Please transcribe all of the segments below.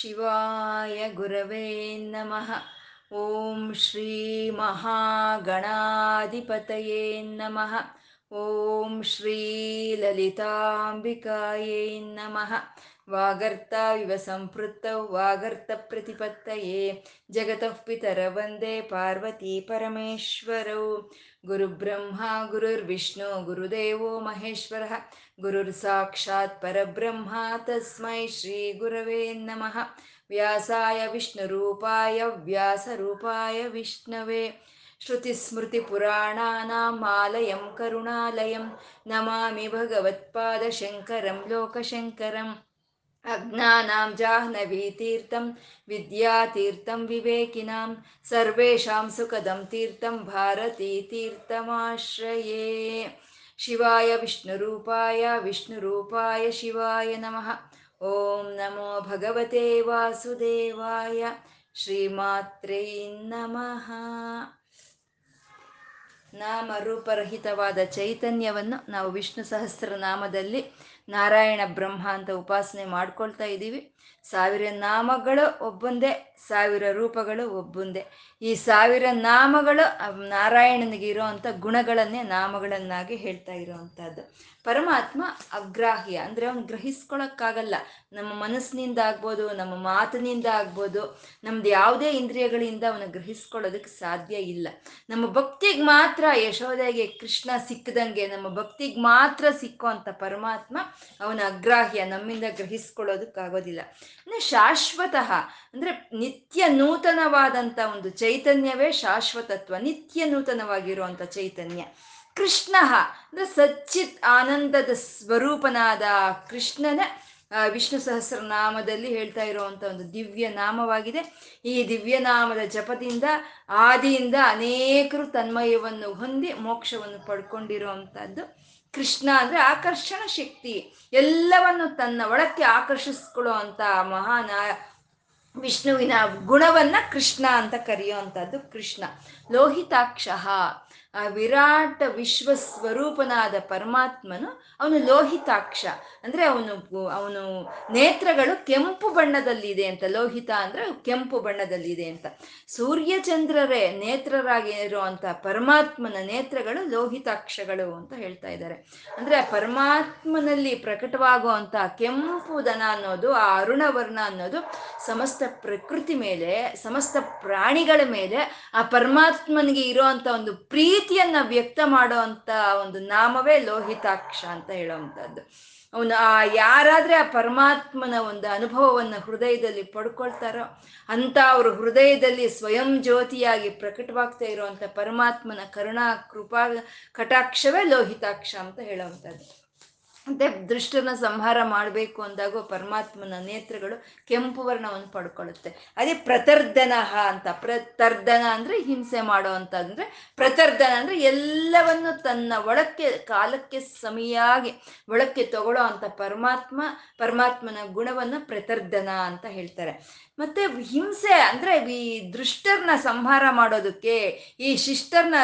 ಶಿವಾಯ ಗುರವೇ ನಮಃ. ಓಂ ಶ್ರೀ ಮಹಾಗಣಾಧಿಪತಯೇ ನಮಃ. ಓಂ ಶ್ರೀ ಲಲಿತಾಂಬಿಕಾಯೇ ನಮಃ. ವಾಗರ್ತಾವಿವ ಸಂಪೃತ್ತೌ ವಾಗರ್ತ ಪ್ರತಿಪತ್ತಯೇ ಜಗತಃ ಪಿತರ ವಂದೇ ಪಾರ್ವತಿ ಪರಮೇಶ್ವರೌ ಗುರುಬ್ರಹ್ಮ ಗುರುರ್ವಿಷ್ಣು ಗುರುದೇವೋ ಮಹೇಶ್ವರ ಗುರುರ್ ಸಾಕ್ಷಾತ್ ಪರಬ್ರಹ್ಮ ತಸ್ಮೈ ಶ್ರೀ ಗುರವೇ ನಮಃ ವ್ಯಾಸಾಯ ವಿಷ್ಣುರೂಪಾಯ ವ್ಯಾಸರೂಪಾಯ ವಿಷ್ಣವೇ श्रुतिस्मृतिपुराणानामालयं करुणालयं नमामि भगवत्पादशङ्करं लोकशङ्करम् अज्ञानां जाह्नवीतीर्थं विद्यातीर्थं विवेकिनां सर्वेषां सुखदं तीर्थं भारतीतीर्थमाश्रये शिवाय विष्णुरूपाय विष्णुरूपाय शिवाय नमः ॐ नमो भगवते वासुदेवाय ಶ್ರೀಮಾತ್ರೇ ನಮಃ ನಾಮರೂಪರಹಿತವಾದ ಚೈತನ್ಯವನ್ನು ನಾವು ವಿಷ್ಣು ಸಹಸ್ರನಾಮದಲ್ಲಿ ನಾರಾಯಣ ಬ್ರಹ್ಮ ಅಂತ ಉಪಾಸನೆ ಮಾಡ್ಕೊಳ್ತಾ ಇದ್ದೀವಿ. ಸಾವಿರ ನಾಮಗಳು ಒಬ್ಬೊಂದೇ, ಸಾವಿರ ರೂಪಗಳು ಒಬ್ಬೊಂದೇ. ಈ ಸಾವಿರ ನಾಮಗಳು ನಾರಾಯಣನಿಗೆ ಇರೋವಂಥ ಗುಣಗಳನ್ನೇ ನಾಮಗಳನ್ನಾಗಿ ಹೇಳ್ತಾ ಇರೋವಂಥದ್ದು. ಪರಮಾತ್ಮ ಅಗ್ರಾಹ್ಯ, ಅಂದರೆ ಅವನು ಗ್ರಹಿಸ್ಕೊಳಕ್ಕಾಗಲ್ಲ. ನಮ್ಮ ಮನಸ್ಸಿನಿಂದ ಆಗ್ಬೋದು, ನಮ್ಮ ಮಾತಿನಿಂದ ಆಗ್ಬೋದು, ನಮ್ದು ಯಾವುದೇ ಇಂದ್ರಿಯಗಳಿಂದ ಅವನು ಗ್ರಹಿಸ್ಕೊಳ್ಳೋದಕ್ಕೆ ಸಾಧ್ಯ ಇಲ್ಲ. ನಮ್ಮ ಭಕ್ತಿಗೆ ಮಾತ್ರ ಯಶೋದೆಗೆ ಕೃಷ್ಣ ಸಿಕ್ಕದಂಗೆ, ನಮ್ಮ ಭಕ್ತಿಗೆ ಮಾತ್ರ ಸಿಕ್ಕೋ ಪರಮಾತ್ಮ ಅವನ ಅಗ್ರಾಹ್ಯ ನಮ್ಮಿಂದ ಗ್ರಹಿಸ್ಕೊಳ್ಳೋದಕ್ಕಾಗೋದಿಲ್ಲ. ಅಂದರೆ ಶಾಶ್ವತಃ, ಅಂದರೆ ನಿತ್ಯ ನೂತನವಾದಂಥ ಒಂದು ಚೈತನ್ಯವೇ ಶಾಶ್ವತತ್ವ, ನಿತ್ಯ ನೂತನವಾಗಿರುವಂಥ ಚೈತನ್ಯ. ಕೃಷ್ಣ, ಅಂದರೆ ಸಚ್ಚಿತ್ ಆನಂದದ ಸ್ವರೂಪನಾದ ಕೃಷ್ಣನ ವಿಷ್ಣು ಸಹಸ್ರನಾಮದಲ್ಲಿ ಹೇಳ್ತಾ ಇರುವಂಥ ಒಂದು ದಿವ್ಯ ನಾಮವಾಗಿದೆ. ಈ ದಿವ್ಯ ನಾಮದ ಜಪದಿಂದ, ಆದಿಯಿಂದ ಅನೇಕರು ತನ್ಮಯವನ್ನು ಹೊಂದಿ ಮೋಕ್ಷವನ್ನು ಪಡ್ಕೊಂಡಿರುವಂಥದ್ದು ಕೃಷ್ಣ ಅಂದ್ರೆ ಆಕರ್ಷಣ ಶಕ್ತಿ. ಎಲ್ಲವನ್ನು ತನ್ನ ಒಳಕ್ಕೆ ಆಕರ್ಷಿಸ್ಕೊಳ್ಳೋ ಅಂತ ಮಹಾನ ವಿಷ್ಣುವಿನ ಗುಣವನ್ನ ಕೃಷ್ಣ ಅಂತ ಕರೆಯುವಂಥದ್ದು ಕೃಷ್ಣ. ಲೋಹಿತಾಕ್ಷ ಆ ವಿರಾಟ ವಿಶ್ವ ಸ್ವರೂಪನಾದ ಪರಮಾತ್ಮನು ಅವನು ಲೋಹಿತಾಕ್ಷ. ಅಂದ್ರೆ ಅವನು ಅವನು ನೇತ್ರಗಳು ಕೆಂಪು ಬಣ್ಣದಲ್ಲಿದೆ ಅಂತ. ಲೋಹಿತ ಅಂದ್ರೆ ಕೆಂಪು ಬಣ್ಣದಲ್ಲಿದೆ ಅಂತ. ಸೂರ್ಯಚಂದ್ರರೇ ನೇತ್ರರಾಗಿ ಇರುವಂತ ಪರಮಾತ್ಮನ ನೇತ್ರಗಳು ಲೋಹಿತಾಕ್ಷಗಳು ಅಂತ ಹೇಳ್ತಾ ಇದ್ದಾರೆ. ಅಂದ್ರೆ ಪರಮಾತ್ಮನಲ್ಲಿ ಪ್ರಕಟವಾಗುವಂತ ಕೆಂಪು ದನ ಅನ್ನೋದು, ಆ ಅರುಣವರ್ಣ ಅನ್ನೋದು ಸಮಸ್ತ ಪ್ರಕೃತಿ ಮೇಲೆ, ಸಮಸ್ತ ಪ್ರಾಣಿಗಳ ಮೇಲೆ ಆ ಪರಮಾತ್ಮನಿಗೆ ಇರುವಂತ ಒಂದು ಪ್ರೀತಿಯನ್ನ ವ್ಯಕ್ತ ಮಾಡುವಂತ ಒಂದು ನಾಮವೇ ಲೋಹಿತಾಕ್ಷ ಅಂತ ಹೇಳುವಂಥದ್ದು. ಅವನು ಆ ಯಾರಾದ್ರೆ ಆ ಪರಮಾತ್ಮನ ಒಂದು ಅನುಭವವನ್ನ ಹೃದಯದಲ್ಲಿ ಪಡ್ಕೊಳ್ತಾರೋ, ಅಂತ ಅವರು ಹೃದಯದಲ್ಲಿ ಸ್ವಯಂ ಜ್ಯೋತಿಯಾಗಿ ಪ್ರಕಟವಾಗ್ತಾ ಇರುವಂತ ಪರಮಾತ್ಮನ ಕರುಣಾ, ಕೃಪಾ, ಕಟಾಕ್ಷವೇ ಲೋಹಿತಾಕ್ಷ ಅಂತ ಹೇಳುವಂಥದ್ದು. ಮತ್ತೆ ದೃಷ್ಟನ ಸಂಹಾರ ಮಾಡಬೇಕು ಅಂದಾಗ ಪರಮಾತ್ಮನ ನೇತ್ರಗಳು ಕೆಂಪು ವರ್ಣವನ್ನು ಪಡ್ಕೊಳ್ಳುತ್ತೆ. ಅದೇ ಪ್ರತರ್ಧನ ಅಂತ ಪ್ರತರ್ಧನ ಅಂದ್ರೆ ಹಿಂಸೆ ಮಾಡೋ ಅಂತಂದ್ರೆ ಪ್ರತರ್ಧನ ಅಂದ್ರೆ ಎಲ್ಲವನ್ನು ತನ್ನ ಒಳಕ್ಕೆ, ಕಾಲಕ್ಕೆ ಸಮಿಯಾಗಿ ಒಳಕ್ಕೆ ತಗೊಳ್ಳೋ ಅಂತ ಪರಮಾತ್ಮ, ಪರಮಾತ್ಮನ ಗುಣವನ್ನ ಪ್ರತರ್ಧನ ಅಂತ ಹೇಳ್ತಾರೆ. ಮತ್ತೆ ಹಿಂಸೆ ಅಂದ್ರೆ ಈ ದೃಷ್ಟರ್ನ ಸಂಹಾರ ಮಾಡೋದಕ್ಕೆ, ಈ ಶಿಷ್ಟರ್ನ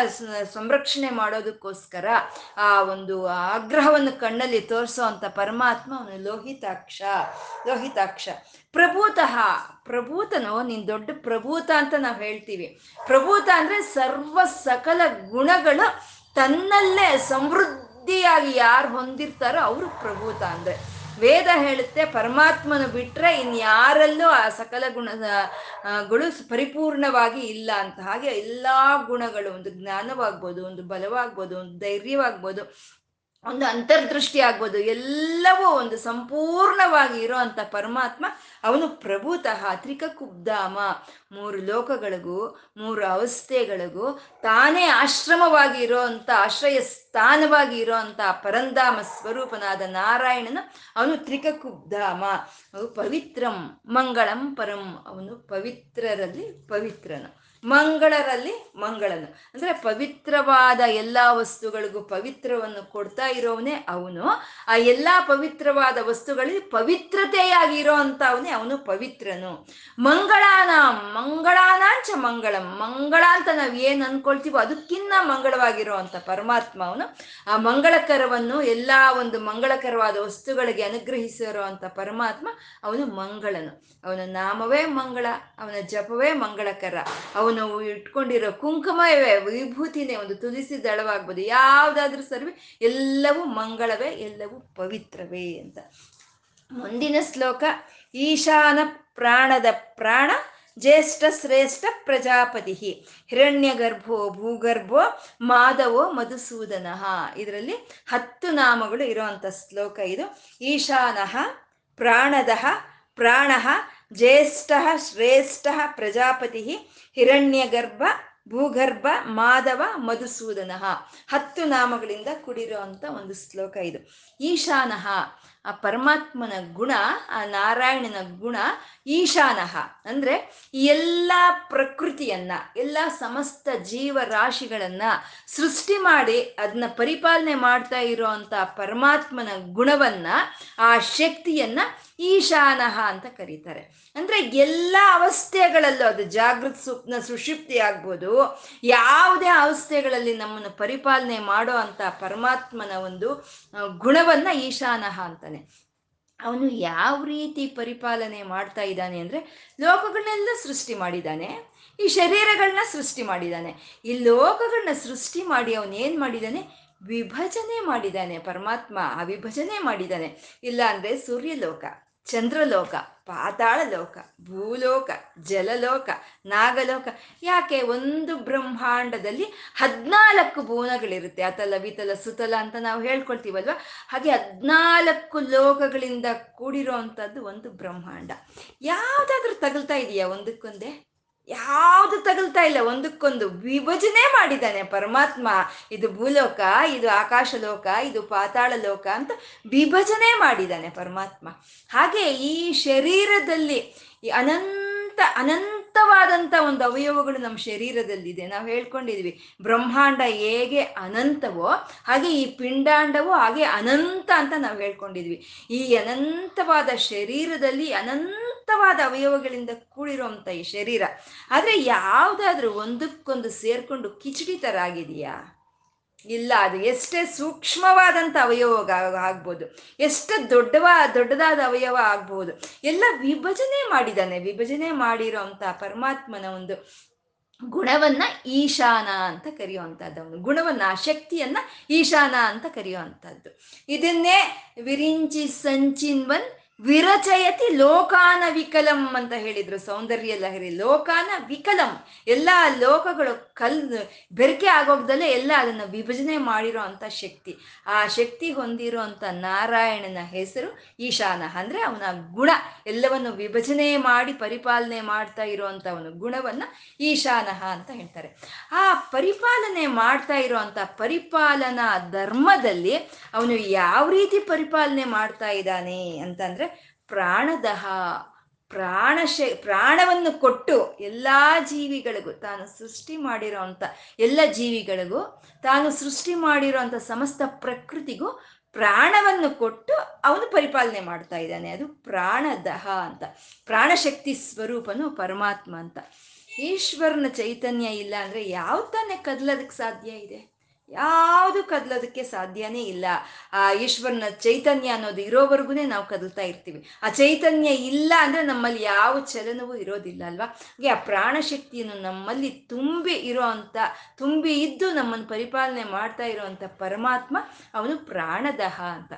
ಸಂರಕ್ಷಣೆ ಮಾಡೋದಕ್ಕೋಸ್ಕರ ಆ ಒಂದು ಆಗ್ರಹವನ್ನು ಕಣ್ಣಲ್ಲಿ ತೋರಿಸೋ ಅಂತ ಪರಮಾತ್ಮ ಅವನು ಲೋಹಿತಾಕ್ಷ ಲೋಹಿತಾಕ್ಷ. ಪ್ರಭೂತಃ, ಪ್ರಭೂತನು, ನೀನ್ ದೊಡ್ಡ ಪ್ರಭೂತ ಅಂತ ನಾವು ಹೇಳ್ತೀವಿ. ಪ್ರಭೂತ ಅಂದ್ರೆ ಸರ್ವ ಸಕಲ ಗುಣಗಳು ತನ್ನಲ್ಲೇ ಸಮೃದ್ಧಿಯಾಗಿ ಯಾರು ಹೊಂದಿರ್ತಾರೋ ಅವರು ಪ್ರಭೂತ ಅಂದ್ರೆ. ವೇದ ಹೇಳುತ್ತೆ ಪರಮಾತ್ಮನ ಬಿಟ್ರೆ ಇನ್ಯಾರಲ್ಲೂ ಆ ಸಕಲ ಗುಣ ಗಳು ಪರಿಪೂರ್ಣವಾಗಿ ಇಲ್ಲ ಅಂತ ಹಾಗೆ ಎಲ್ಲಾ ಗುಣಗಳು, ಒಂದು ಜ್ಞಾನವಾಗ್ಬೋದು, ಒಂದು ಬಲವಾಗ್ಬೋದು, ಒಂದು ಧೈರ್ಯವಾಗ್ಬೋದು, ಒಂದು ಅಂತರ್ದೃಷ್ಟಿ ಆಗ್ಬೋದು, ಎಲ್ಲವೂ ಒಂದು ಸಂಪೂರ್ಣವಾಗಿ ಇರೋಂಥ ಪರಮಾತ್ಮ ಅವನು ಪ್ರಭುತಃ ತ್ರಿಕ ಕುಬ್ಧಾಮ ಮೂರು ಲೋಕಗಳಿಗೂ, ಮೂರು ಅವಸ್ಥೆಗಳಿಗೂ ತಾನೇ ಆಶ್ರಮವಾಗಿ ಇರೋಂಥ ಆಶ್ರಯ ಸ್ಥಾನವಾಗಿ ಇರೋಂಥ ಪರಂಧಾಮ ಸ್ವರೂಪನಾದ ನಾರಾಯಣನ ಅವನು ತ್ರಿಕ ಅವು ಪವಿತ್ರಂ, ಮಂಗಳಂ ಪರಂ. ಅವನು ಪವಿತ್ರರಲ್ಲಿ ಪವಿತ್ರನು. ಮಂಗಳರಲ್ಲಿ ಮಂಗಳನು. ಅಂದ್ರೆ ಪವಿತ್ರವಾದ ಎಲ್ಲಾ ವಸ್ತುಗಳಿಗೂ ಪವಿತ್ರವನ್ನು ಕೊಡ್ತಾ ಇರೋವನೇ ಅವನು. ಆ ಎಲ್ಲಾ ಪವಿತ್ರವಾದ ವಸ್ತುಗಳಲ್ಲಿ ಪವಿತ್ರತೆಯಾಗಿ ಇರೋ ಅವನೇ ಅವನು ಪವಿತ್ರನು. ಮಂಗಳಾನ, ಮಂಗಳಾನಾಂಚ ಮಂಗಳಂ. ಮಂಗಳ ಅಂತ ನಾವು ಏನ್ ಅನ್ಕೊಳ್ತೀವೋ ಅದಕ್ಕಿನ್ನ ಮಂಗಳವಾಗಿರೋ ಪರಮಾತ್ಮ ಅವನು ಆ ಮಂಗಳಕರವನ್ನು ಎಲ್ಲ ಒಂದು ಮಂಗಳಕರವಾದ ವಸ್ತುಗಳಿಗೆ ಅನುಗ್ರಹಿಸಿರೋ ಅಂತ ಪರಮಾತ್ಮ ಅವನು ಮಂಗಳನು. ಅವನ ನಾಮವೇ ಮಂಗಳ, ಅವನ ಜಪವೇ ಮಂಗಳಕರ. ಅವನು ಇಟ್ಕೊಂಡಿರೋ ಕುಂಕುಮವೇ ವಿಭೂತಿನೇ ಒಂದು ತುಲಿಸಿ ದಳವಾಗ್ಬೋದು ಯಾವುದಾದ್ರೂ ಸರ್ವೆ ಎಲ್ಲವೂ ಮಂಗಳವೇ, ಎಲ್ಲವೂ ಪವಿತ್ರವೇ ಅಂತ. ಮುಂದಿನ ಶ್ಲೋಕ, ಈಶಾನ ಪ್ರಾಣದ ಪ್ರಾಣ ಜ್ಯೇಷ್ಠ ಶ್ರೇಷ್ಠ ಪ್ರಜಾಪತಿ. ಹಿರಣ್ಯ ಗರ್ಭೋ ಭೂಗರ್ಭೋ, ಮಾಧವೋ, ಮಧುಸೂದನ. ಇದರಲ್ಲಿ ಹತ್ತು ನಾಮಗಳು ಇರುವಂತ ಶ್ಲೋಕ ಇದು. ಈಶಾನಃ, ಪ್ರಾಣದಃ, ಪ್ರಾಣ, ಜ್ಯೇಷ್ಠ, ಶ್ರೇಷ್ಠ, ಪ್ರಜಾಪತಿ, ಹಿರಣ್ಯಗರ್ಭ, ಭೂಗರ್ಭ, ಮಾಧವ, ಮಧುಸೂದನ. ಹತ್ತು ನಾಮಗಳಿಂದ ಕೂಡಿರುವಂಥ ಒಂದು ಶ್ಲೋಕ ಇದು. ಈಶಾನಃ ಆ ಪರಮಾತ್ಮನ ಗುಣ, ಆ ನಾರಾಯಣನ ಗುಣ ಈಶಾನಹ ಅಂದ್ರೆ ಈ ಎಲ್ಲ ಪ್ರಕೃತಿಯನ್ನ, ಎಲ್ಲ ಸಮಸ್ತ ಜೀವರಾಶಿಗಳನ್ನ ಸೃಷ್ಟಿ ಮಾಡಿ ಅದನ್ನ ಪರಿಪಾಲನೆ ಮಾಡ್ತಾ ಇರುವಂತ ಪರಮಾತ್ಮನ ಗುಣವನ್ನ, ಆ ಶಕ್ತಿಯನ್ನ ಈಶಾನಃ ಅಂತ ಕರೀತಾರೆ. ಅಂದ್ರೆ ಎಲ್ಲ ಅವಸ್ಥೆಗಳಲ್ಲೂ ಅದು ಜಾಗೃತ ಸ್ವಪ್ನ ಸುಷಿಪ್ತಿ ಆಗ್ಬೋದು. ಯಾವುದೇ ಅವಸ್ಥೆಗಳಲ್ಲಿ ನಮ್ಮನ್ನು ಪರಿಪಾಲನೆ ಮಾಡೋ ಅಂತ ಪರಮಾತ್ಮನ ಒಂದು ಗುಣವನ್ನ ಈಶಾನಹ ಅಂತಾನೆ. ಅವನು ಯಾವ ರೀತಿ ಪರಿಪಾಲನೆ ಮಾಡ್ತಾ ಇದ್ದಾನೆ ಅಂದ್ರೆ ಲೋಕಗಳನ್ನೆಲ್ಲ ಸೃಷ್ಟಿ ಮಾಡಿದ್ದಾನೆ. ಈ ಶರೀರಗಳನ್ನ ಸೃಷ್ಟಿ ಮಾಡಿದ್ದಾನೆ. ಈ ಲೋಕಗಳನ್ನ ಸೃಷ್ಟಿ ಮಾಡಿ ಅವನು ಏನ್ ಮಾಡಿದ್ದಾನೆ? ವಿಭಜನೆ ಮಾಡಿದ್ದಾನೆ ಪರಮಾತ್ಮ. ಆ ವಿಭಜನೆ ಮಾಡಿದ್ದಾನೆ. ಇಲ್ಲ ಅಂದ್ರೆ ಸೂರ್ಯಲೋಕ. ಚಂದ್ರಲೋಕ ಪಾತಾಳ ಲೋಕ ಭೂಲೋಕ, ಜಲಲೋಕ, ನಾಗಲೋಕ, ಯಾಕೆ ಒಂದು ಬ್ರಹ್ಮಾಂಡದಲ್ಲಿ ಹದಿನಾಲ್ಕು ಭುವನಗಳಿರುತ್ತೆ? ಅತಲ, ವಿತಲ, ಸುತಲ ಅಂತ ನಾವು ಹೇಳ್ಕೊಳ್ತೀವಲ್ವ? ಹಾಗೆ ಹದಿನಾಲ್ಕು ಲೋಕಗಳಿಂದ ಕೂಡಿರೋ ಅಂಥದ್ದು ಒಂದು ಬ್ರಹ್ಮಾಂಡ. ಯಾವುದಾದ್ರೂ ತಗಲ್ತಾ ಇದೆಯಾ ಒಂದಕ್ಕೊಂದೇ? ಯಾವುದು ತಗಲ್ತಾ ಇಲ್ಲ, ಒಂದಕ್ಕೊಂದು ವಿಭಜನೆ ಮಾಡಿದ್ದಾನೆ ಪರಮಾತ್ಮ. ಇದು ಭೂಲೋಕ, ಇದು ಆಕಾಶ ಲೋಕ ಇದು ಪಾತಾಳ ಲೋಕ ಅಂತ ವಿಭಜನೆ ಮಾಡಿದ್ದಾನೆ ಪರಮಾತ್ಮ. ಹಾಗೆ ಈ ಶರೀರದಲ್ಲಿ ಈ ಅನಂತ ಅನಂತವಾದಂಥ ಒಂದು ಅವಯವಗಳು ನಮ್ಮ ಶರೀರದಲ್ಲಿದೆ. ನಾವು ಹೇಳ್ಕೊಂಡಿದ್ವಿ, ಬ್ರಹ್ಮಾಂಡ ಹೇಗೆ ಅನಂತವೋ ಹಾಗೆ ಈ ಪಿಂಡಾಂಡವೋ ಹಾಗೆ ಅನಂತ ಅಂತ ನಾವು ಹೇಳ್ಕೊಂಡಿದ್ವಿ. ಈ ಅನಂತವಾದ ಶರೀರದಲ್ಲಿ ಅನಂತವಾದ ಅವಯವಗಳಿಂದ ಕೂಡಿರುವಂಥ ಈ ಶರೀರ, ಆದರೆ ಯಾವುದಾದ್ರೂ ಒಂದಕ್ಕೊಂದು ಸೇರ್ಕೊಂಡು ಕಿಚಡಿ ಥರ ಆಗಿದೆಯಾ? ಇಲ್ಲ, ಅದು ಎಷ್ಟೇ ಸೂಕ್ಷ್ಮವಾದಂಥ ಅವಯವ ಆಗ್ಬೋದು, ಎಷ್ಟು ದೊಡ್ಡವ, ದೊಡ್ಡದಾದ ಅವಯವ ಆಗ್ಬೋದು, ಎಲ್ಲ ವಿಭಜನೆ ಮಾಡಿದ್ದಾನೆ, ವಿಭಜನೆ ಮಾಡಿರೋ ಅಂತ ಪರಮಾತ್ಮನ ಒಂದು ಗುಣವನ್ನ ಈಶಾನ ಅಂತ ಕರೆಯುವಂಥದ್ದು ಅವನು ಗುಣವನ್ನ ಆ ಶಕ್ತಿಯನ್ನ ಈಶಾನ ಅಂತ ಕರೆಯುವಂಥದ್ದು. ಇದನ್ನೇ ವಿರಿಂಚಿ ಸಂಚಿನ್ವನ್ ವಿರಚಯತಿ ಲೋಕಾನ ವಿಕಲಂ ಅಂತ ಹೇಳಿದ್ರು ಸೌಂದರ್ಯ ಲಹರಿ. ಲೋಕಾನ ವಿಕಲಂ. ಎಲ್ಲ ಲೋಕಗಳು ಕಲ್ ಬೆರಕೆ ಆಗೋಗ್ದಲ್ಲೇ ಎಲ್ಲ ಅದನ್ನ ವಿಭಜನೆ ಮಾಡಿರೋ ಅಂತ ಶಕ್ತಿ. ಆ ಶಕ್ತಿ ಹೊಂದಿರೋ ಅಂತ ನಾರಾಯಣನ ಹೆಸರು ಈಶಾನ. ಅಂದ್ರೆ ಅವನ ಗುಣ. ಎಲ್ಲವನ್ನು ವಿಭಜನೆ ಮಾಡಿ ಪರಿಪಾಲನೆ ಮಾಡ್ತಾ ಇರುವಂತ ಅವನ ಗುಣವನ್ನ ಈಶಾನಹ ಅಂತ ಹೇಳ್ತಾರೆ. ಆ ಪರಿಪಾಲನೆ ಮಾಡ್ತಾ ಇರುವಂತ ಪರಿಪಾಲನಾ ಧರ್ಮದಲ್ಲಿ ಅವನು ಯಾವ ರೀತಿ ಪರಿಪಾಲನೆ ಮಾಡ್ತಾ ಇದ್ದಾನೆ ಅಂತಂದ್ರೆ ಪ್ರಾಣದಹ ಪ್ರಾಣ ಶ ಪ್ರಾಣವನ್ನು ಕೊಟ್ಟು ಎಲ್ಲ ಜೀವಿಗಳಿಗೂ ತಾನು ಸೃಷ್ಟಿ ಮಾಡಿರೋ ಅಂಥ ಎಲ್ಲ ಜೀವಿಗಳಿಗೂ ತಾನು ಸೃಷ್ಟಿ ಮಾಡಿರೋ ಅಂಥ ಸಮಸ್ತ ಪ್ರಕೃತಿಗೂ ಪ್ರಾಣವನ್ನು ಕೊಟ್ಟು ಅವನು ಪರಿಪಾಲನೆ ಮಾಡ್ತಾ ಇದ್ದಾನೆ. ಅದು ಪ್ರಾಣದಹ ಅಂತ. ಪ್ರಾಣಶಕ್ತಿ ಸ್ವರೂಪನು ಪರಮಾತ್ಮ ಅಂತ. ಈಶ್ವರನ ಚೈತನ್ಯ ಇಲ್ಲ ಅಂದ್ರೆ ಯಾವ ತಾನೇ ಕದಲೋದಕ್ಕೆ ಸಾಧ್ಯ ಇದೆ? ಯಾವುದು ಕದಲೋದಕ್ಕೆ ಸಾಧ್ಯನೇ ಇಲ್ಲ. ಆ, ಈಶ್ವರನ ಚೈತನ್ಯ ಅನ್ನೋದು ಇರೋವರೆಗೂ ನಾವು ಕದಲ್ತಾ ಇರ್ತೀವಿ. ಆ ಚೈತನ್ಯ ಇಲ್ಲ ಅಂದ್ರೆ ನಮ್ಮಲ್ಲಿ ಯಾವ ಚಲನವೂ ಇರೋದಿಲ್ಲ ಅಲ್ವಾ? ಹಾಗೆ ಆ ಪ್ರಾಣಶಕ್ತಿಯನ್ನು ನಮ್ಮಲ್ಲಿ ತುಂಬಿ ಇರೋ ಅಂತ, ತುಂಬಿ ಇದ್ದು ನಮ್ಮನ್ನು ಪರಿಪಾಲನೆ ಮಾಡ್ತಾ ಇರೋವಂಥ ಪರಮಾತ್ಮ ಅವನು ಪ್ರಾಣದಹ ಅಂತ.